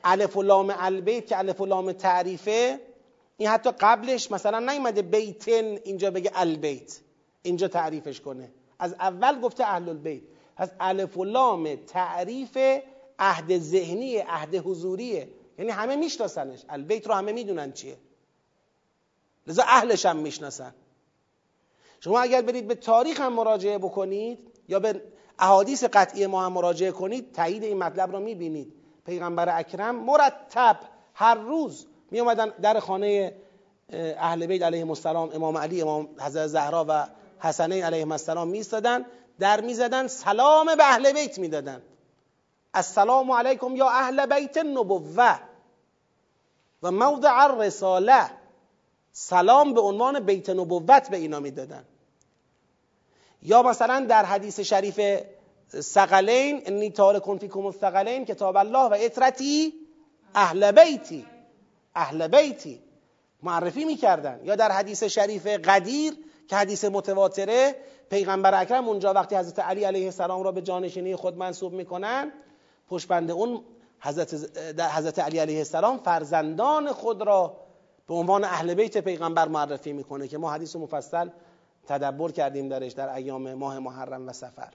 Speaker 1: الف و لام البیت که الف و لام تعریفه این حتی قبلش مثلا نیومده بیتن اینجا بگه البیت. اینجا تعریفش کنه. از اول گفته اهل البیت پس الف و لام تعریف عهد ذهنی عهد حضوریه. یعنی همه میشناسنش. البیت رو همه می‌دونن چیه. لذا اهلش هم می‌شناسن. شما اگر برید به تاریخ هم مراجعه بکنید یا به احادیث قطعی ما هم مراجعه کنید تایید این مطلب رو می‌بینید. پیغمبر اکرم مرتب هر روز می در خانه اهل بیت علیه السلام امام علی امام حضرت زهرا و حسنین علیه السلام میستادن در می‌زدن سلام به اهل بیت می‌دادن. السلام علیکم یا اهل بیت نبوه و موضع الرساله. سلام به عنوان بیت نبوت به اینا می‌دادن. یا مثلا در حدیث شریف سقلین انی تارکون فیکم الثقلین کتاب الله و اطرتی اهل بیتی. اهل بیتی. معرفی می‌کردن. یا در حدیث شریف قدیر که حدیث متواتره پیغمبر اکرم اونجا وقتی حضرت علی علیه السلام را به جانشینی خود منصوب می‌کنن پشت اون حضرت, حضرت علی علیه السلام فرزندان خود را به عنوان اهل بیت پیغمبر معرفی می‌کنه که ما حدیث مفصل تدبر کردیم درش در ایام ماه محرم و سفر.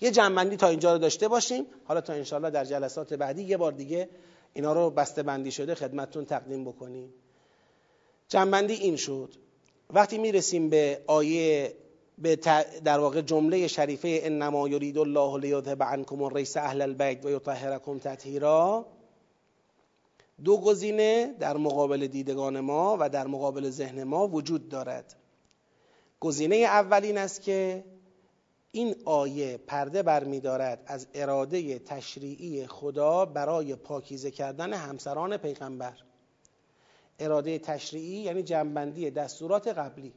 Speaker 1: یه جنبندی تا اینجا رو داشته باشیم. حالا تا انشاءالله در جلسات بعدی یه بار دیگه اینا رو بسته بندی شده خدمتتون تقدیم بکنیم. جنبندی این شد. وقتی می‌رسیم به آیه به در واقع جمله شریفه انما یرید الله لیذهب عنکم الریس اهل البیت و یطهرکم تطهیرا دو گزینه در مقابل دیدگان ما و در مقابل ذهن ما وجود دارد. گزینه اولین است که این آیه پرده برمیدارد از اراده تشریعی خدا برای پاکیزه کردن همسران پیغمبر. اراده تشریعی یعنی جنبندی دستورات قبلی.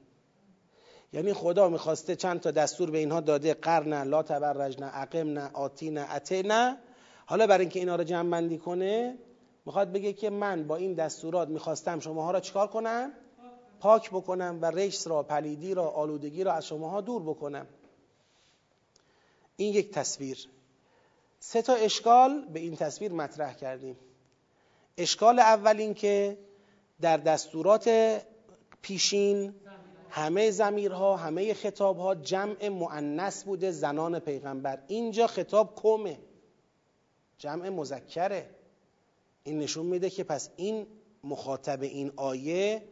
Speaker 1: یعنی خدا می‌خواسته چند تا دستور به اینها داده قرن لا تبرج نه عقم نه آتی نه اته نه. حالا برای اینکه اینا رو جنبندی کنه می‌خواد بگه که من با این دستورات می‌خواستم شماها را چیکار کنم؟ پاک بکنم و رجس را پلیدی را آلودگی را از شماها دور بکنم. این یک تصویر. سه تا اشکال به این تصویر مطرح کردیم. اشکال اول این که در دستورات پیشین همه زمیرها همه خطابها جمع معنس بوده زنان پیغمبر. اینجا خطاب کمه. جمع مذکره. این نشون میده که پس این مخاطب این آیه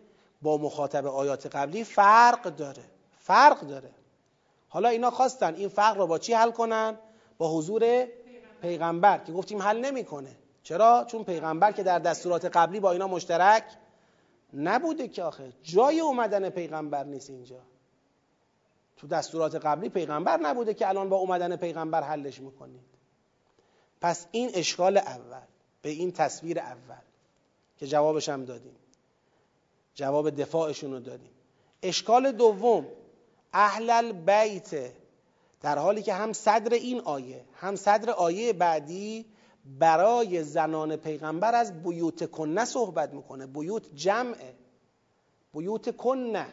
Speaker 1: با مخاطب آیات قبلی فرق داره. فرق داره. حالا اینا خواستن این فرق رو با چی حل کنن؟ با حضور پیغمبر که گفتیم حل نمی‌کنه. چرا؟ چون پیغمبر که در دستورات قبلی با اینا مشترک نبوده که آخه. جای اومدن پیغمبر نیست اینجا. تو دستورات قبلی پیغمبر نبوده که الان با اومدن پیغمبر حلش می‌کنید. پس این اشکال اول. به این تصویر اول. که جوابش هم دادیم. جواب دفاعشون رو دادیم. اشکال دوم. اهل البیت. در حالی که هم صدر این آیه هم صدر آیه بعدی برای زنان پیغمبر از بیوت کنه صحبت می‌کنه. بیوت جمعه. بیوت کنه.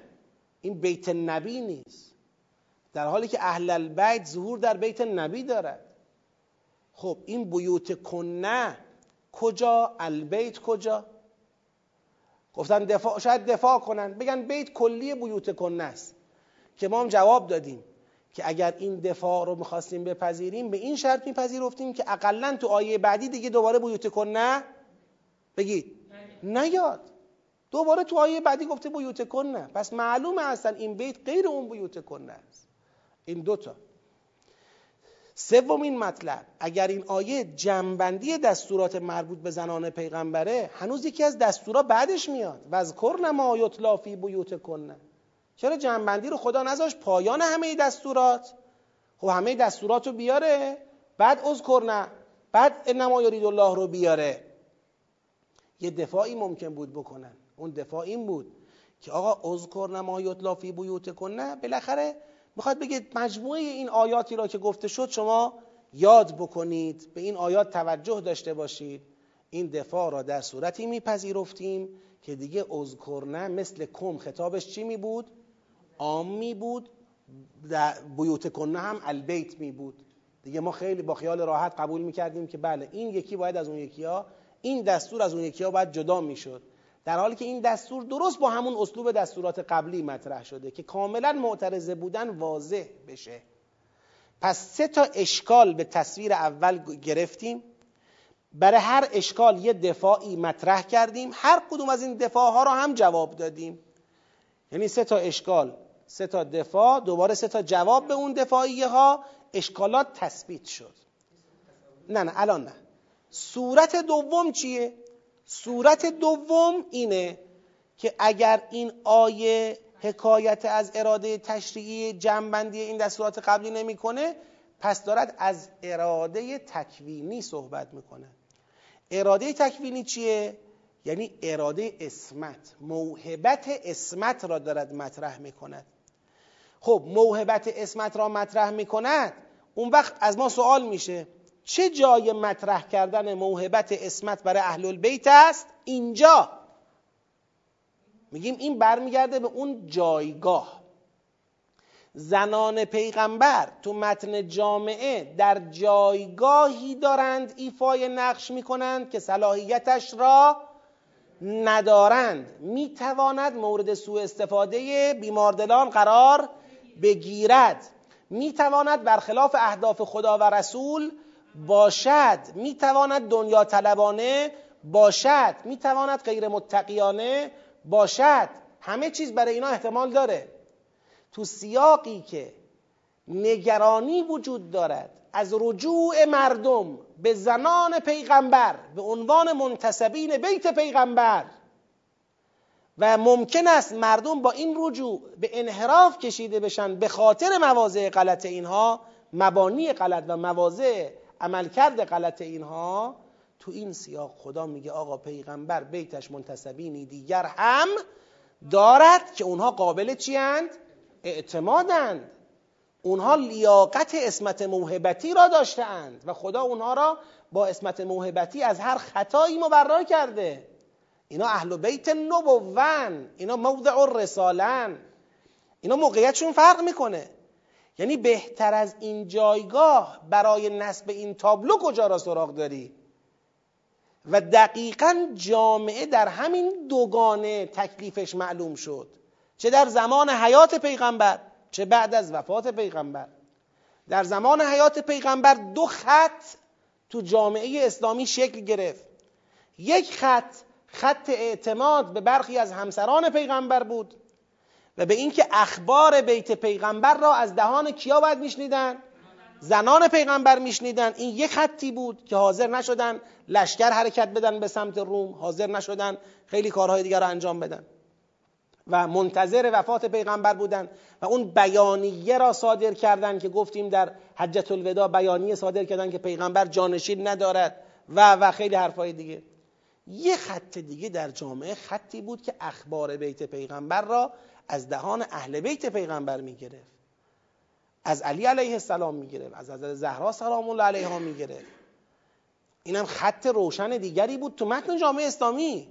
Speaker 1: این بیت نبی نیست. در حالی که اهل البیت ظهور در بیت نبی دارد. خب این بیوت کنه کجا؟ البیت کجا؟ گفتن دفاع شاید دفاع کنن. بگن بیت کلی بیوت کنه است. که ما هم جواب دادیم. که اگر این دفاع رو می‌خواستیم بپذیریم به این شرط میپذیرفتیم که اقلا تو آیه بعدی دیگه دوباره بیوت کنه بگید. نیاد. دوباره تو آیه بعدی گفته بیوت کنه پس معلومه اصلا این بیت غیر اون بیوت کنه است. این دوتا سومین مطلب. اگر این آیه جنبندی دستورات مربوط به زنان پیغمبره هنوز یکی از دستورا بعدش میاد. و از کرن ما یطلا فی بیوت کنه چرا جنبندی رو خدا نذاش پایان همه دستورات؟ خب همه دستورات رو بیاره بعد اذکر بعد انما یرید الله رو بیاره. یه دفاعی ممکن بود بکنن. اون دفاع این بود که آقا اذکر ما یطلا فی بیوت کنه بالاخره می‌خواد بگه مجموعه این آیاتی را که گفته شد شما یاد بکنید به این آیات توجه داشته باشید. این دفاع را در صورتی میپذیرفتیم که دیگه اذکرنه مثل کم خطابش چی می بود؟ عام بود بیوت کنه هم البیت می بود. دیگه ما خیلی با خیال راحت قبول می‌کردیم که بله این یکی باید از اون یکی ها این دستور از اون یکی ها باید جدا می‌شد در حالی که این دستور درست با همون اسلوب دستورات قبلی مطرح شده که کاملا معترضه بودن واضح بشه. پس سه تا اشکال به تصویر اول گرفتیم. برای هر اشکال یه دفاعی مطرح کردیم. هر کدوم از این دفاع ها رو هم جواب دادیم. یعنی سه تا اشکال. سه تا دفاع دوباره سه تا جواب به اون دفاعیه ها. اشکالات تثبیت شد. نه نه الان نه. صورت دوم چیه؟ صورت دوم اینه که اگر این آیه حکایت از اراده تشریعی جمعبندی این دستورات قبلی نمی‌کنه پس دارد از اراده تکوینی صحبت می‌کنه. اراده تکوینی چیه؟ یعنی اراده اسمت موهبت اسمت را دارد مطرح می‌کند. خب موهبت اسمت را مطرح می‌کند. اون وقت از ما سوال میشه چه جای مطرح کردن موهبت اسمت برای اهل البیت است؟ اینجا. میگیم این برمیگرده به اون جایگاه. زنان پیغمبر تو متن جامعه در جایگاهی دارند ایفای نقش می‌کنند که صلاحیتش را ندارند. می‌تواند مورد سوء استفاده بیماردلان قرار بگیرد می‌تواند برخلاف اهداف خدا و رسول باشد می‌تواند دنیا طلبانه باشد می‌تواند غیر متقیانه باشد. همه چیز برای اینا احتمال داره. تو سیاقی که نگرانی وجود دارد از رجوع مردم به زنان پیغمبر به عنوان منتسبین بیت پیغمبر و ممکن است مردم با این رجوع به انحراف کشیده بشن به خاطر مواضع غلط اینها مبانی غلط و مواضع عملکرد غلط اینها. تو این سیاق خدا میگه آقا پیغمبر بیتش منتسبینی دیگر هم دارد که اونها قابل چی اند؟ اعتمادند. اونها لیاقت اسمت موهبتی را داشتهاند و خدا اونها را با اسمت موهبتی از هر خطایی مبرا کرده. اینا اهل بیت نبوون. اینا موضع الرسالن. اینا موقعیتشون فرق می‌کنه. یعنی بهتر از این جایگاه برای نصب این تابلو کجا را سراغ داری؟ و دقیقا جامعه در همین دوگانه تکلیفش معلوم شد. چه در زمان حیات پیغمبر چه بعد از وفات پیغمبر. در زمان حیات پیغمبر دو خط تو جامعه اسلامی شکل گرفت. یک خط خط اعتماد به برخی از همسران پیغمبر بود و به اینکه اخبار بیت پیغمبر را از دهان کیا باید میشنیدن؟ زنان پیغمبر میشنیدن. این یک خطی بود که حاضر نشدن لشکر حرکت بدن به سمت روم حاضر نشدن خیلی کارهای دیگر را انجام بدن و منتظر وفات پیغمبر بودن و اون بیانیه را صادر کردن که گفتیم در حجت الوداع بیانیه صادر کردن که پیغمبر جانشین ندارد و و خیلی حرفای دیگه. یه خط دیگه در جامعه خطی بود که اخبار بیت پیغمبر را از دهان اهل بیت پیغمبر می‌گرفت. از علی علیه السلام می‌گرفت. از حضرت زهرا سلام الله علیها می‌گرفت. اینم خط روشن دیگری بود تو متن جامعه اسلامی.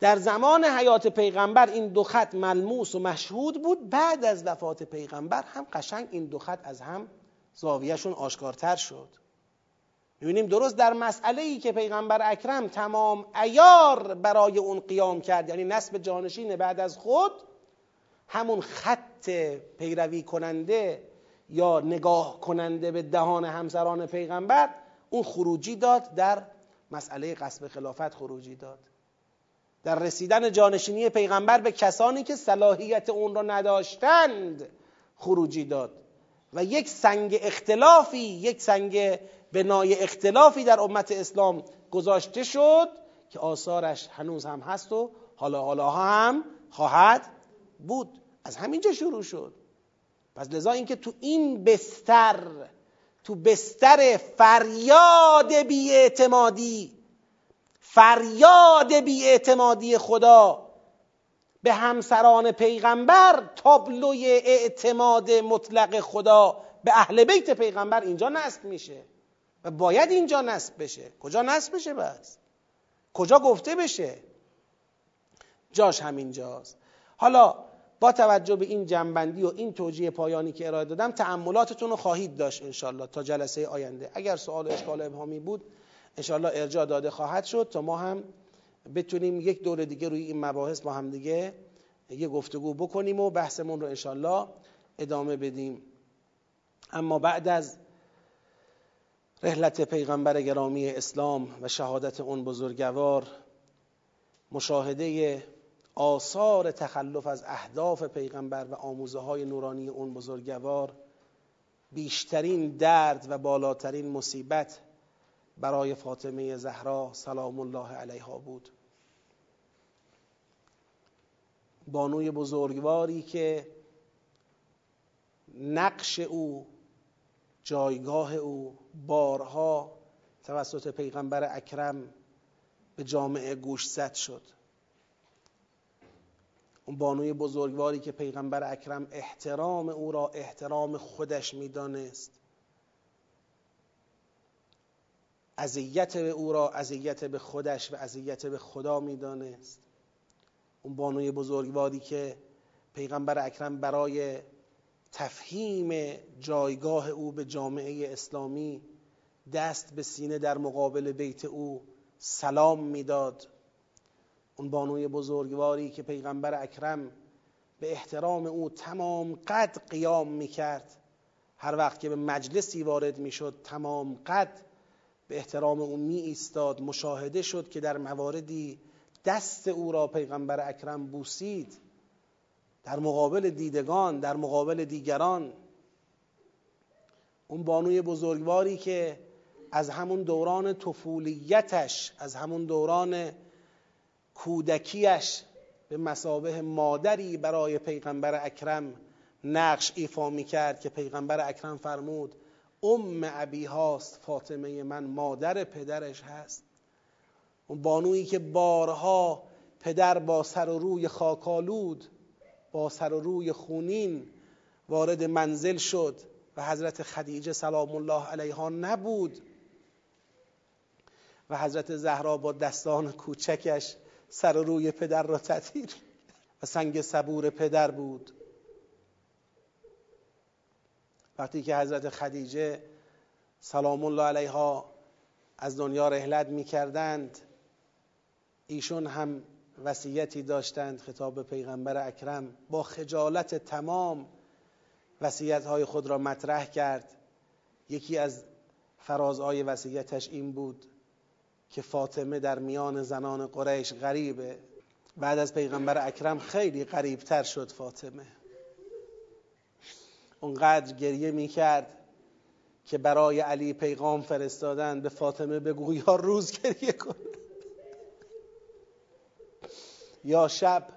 Speaker 1: در زمان حیات پیغمبر این دو خط ملموس و مشهود بود. بعد از وفات پیغمبر هم قشنگ این دو خط از هم زاویهشون آشکارتر شد. می‌بینیم درست در مسئله ای که پیغمبر اکرم تمام ایار برای اون قیام کرد یعنی نسب جانشین بعد از خود همون خط پیروی کننده یا نگاه کننده به دهان همسران پیغمبر اون خروجی داد در مسئله قصب خلافت خروجی داد. در رسیدن جانشینی پیغمبر به کسانی که صلاحیت اون را نداشتند خروجی داد. و یک سنگ اختلافی یک سنگ بنای اختلافی در امت اسلام گذاشته شد که آثارش هنوز هم هست و حالا حالا هم خواهد بود. از همینجا شروع شد. پس لذا اینکه تو این بستر تو بستر فریاد بیاعتمادی فریاد بیاعتمادی خدا به همسران پیغمبر تابلوی اعتماد مطلق خدا به اهل بیت پیغمبر اینجا نصب میشه. و باید اینجا نصب بشه. کجا نصب بشه بس؟ کجا گفته بشه؟ جاش همینجاست. حالا با توجه به این جنبندی و این توجیه پایانی که ارائه دادم تعملاتتون رو خواهید داشت انشالله تا جلسه آینده. اگر سوال اشکال ابهامی بود انشالله ارجاع داده خواهد شد تا ما هم بتونیم یک دور دیگه روی این مباحث با هم دیگه یه گفتگو بکنیم و بحثمون رو انشالله ادامه بدیم. اما بعد از رحلت پیغمبر گرامی اسلام و شهادت اون بزرگوار مشاهده آثار تخلف از اهداف پیغمبر و آموزه های نورانی اون بزرگوار بیشترین درد و بالاترین مصیبت برای فاطمه زهرا سلام الله علیها بود. بانوی بزرگواری که نقش او جایگاه او بارها توسط پیغمبر اکرم به جامعه گوش زد شد. اون بانوی بزرگواری که پیغمبر اکرم احترام او را احترام خودش می‌دانست. اذیت به او را اذیت به خودش و اذیت به خدا می‌دانست. اون بانوی بزرگواری که پیغمبر اکرم برای تفهیم جایگاه او به جامعه اسلامی دست به سینه در مقابل بیت او سلام می‌داد. اون بانوی بزرگواری که پیغمبر اکرم به احترام او تمام قد قیام می‌کرد. هر وقت که به مجلسی وارد می‌شد تمام قد به احترام او می ایستاد مشاهده شد که در مواردی دست او را پیغمبر اکرم بوسید. در مقابل دیدگان در مقابل دیگران. اون بانوی بزرگواری که از همون دوران طفولیتش از همون دوران کودکیش به مسابه مادری برای پیغمبر اکرم نقش ایفا می کرد که پیغمبر اکرم فرمود ام ابی هاست فاطمه من مادر پدرش هست. اون بانویی که بارها پدر با سر و روی خاکالود با سر و روی خونین وارد منزل شد و حضرت خدیجه سلام الله علیها نبود. و حضرت زهرا با دستان کوچکش سر و روی پدر را تطهیر و سنگ صبور پدر بود. وقتی که حضرت خدیجه سلام الله علیها از دنیا رحلت می کردند ایشون هم وصیتی داشتند خطاب پیغمبر اکرم با خجالت تمام وصیت های خود را مطرح کرد. یکی از فرازهای وصیتش این بود که فاطمه در میان زنان قریش غریبه. بعد از پیغمبر اکرم خیلی غریبتر شد فاطمه. اونقدر گریه می‌کرد که برای علی پیغام فرستادن به فاطمه بگو یا روز گریه کن. یا شب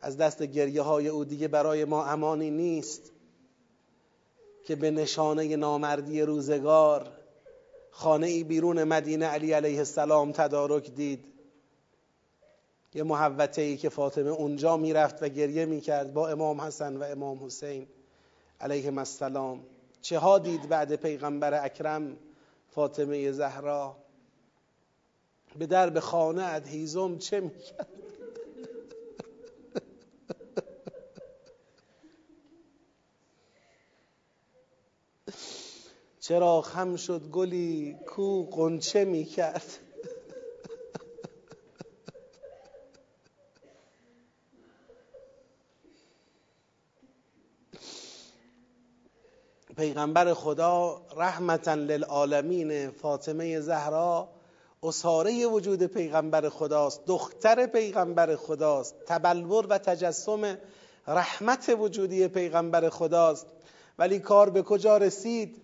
Speaker 1: از دست گریه های او دیگه برای ما امانی نیست که به نشانه نامردی روزگار خانه ای بیرون مدینه علی علیه السلام تدارک دید. یه محوته ای که فاطمه اونجا می‌رفت و گریه می‌کرد با امام حسن و امام حسین علیه السلام. چه ها دید بعد پیغمبر اکرم فاطمه زهرا؟ به درب خانه اد هیزم چه می‌کرد؟ چرا خم شد گلی کو قنچه می‌کرد؟ پیغمبر خدا رحمتا للعالمین فاطمه زهرا اصاره وجود پیغمبر خداست دختر پیغمبر خداست تبلور و تجسم رحمت وجودی پیغمبر خداست. ولی کار به کجا رسید؟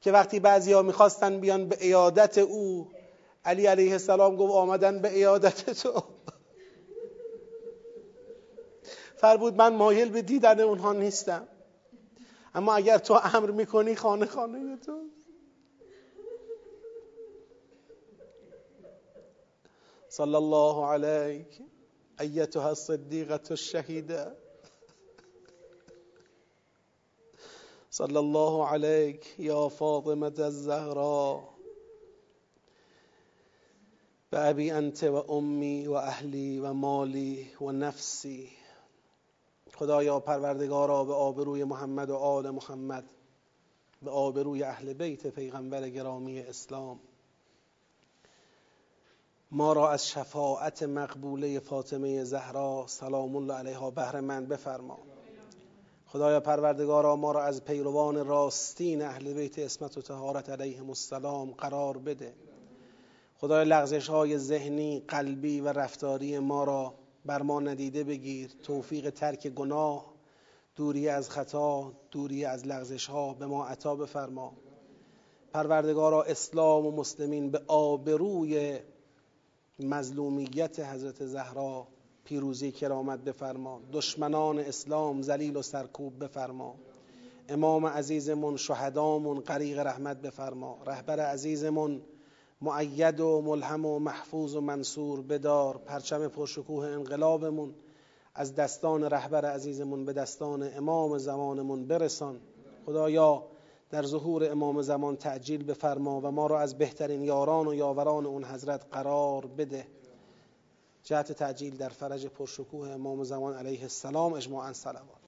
Speaker 1: که وقتی بعضی ها می‌خواستن بیان به ایادت او علی علیه السلام گفت آمدن به ایادت تو. فرمود من مایل به دیدن اونها نیستم. اما اگر تو امر می‌کنی خانه خانه تو. صلی الله علیک ایتها الصدیقه الشهیده صلی الله علیک یا فاطمه الزهرا به ابی انت و امی و اهلی و مالی و نفسی خدایا پروردگارا به آبروی محمد و آل محمد به آبروی اهل بیت پیغمبر گرامی اسلام. ما را از شفاعت مقبوله فاطمه زهرا سلام الله علیها بهره مند بفرما. خدایا پروردگارا ما را از پیروان راستین اهل بیت اسمت و تهارت علیهم السلام قرار بده. خدایا لغزش های ذهنی قلبی و رفتاری ما را بر ما ندیده بگیر. توفیق ترک گناه دوری از خطا دوری از لغزش ها به ما عطا بفرما. پروردگارا اسلام و مسلمین به آبروی مظلومیت حضرت زهرا پیروزی کرامت بفرما. دشمنان اسلام ذلیل و سرکوب بفرما. امام عزیزمون شهدامون غریق رحمت بفرما. رهبر عزیزمون معید و ملهم و محفوظ و منصور بدار پرچم پرشکوه انقلابمون. از دستان رهبر عزیزمون به دستان امام زمانمون برسان. خدایا در ظهور امام زمان تعجیل بفرما و ما را از بهترین یاران و یاوران اون حضرت قرار بده. جهت تعجیل در فرج پرشکوه امام زمان علیه السلام اجماعا صلوات.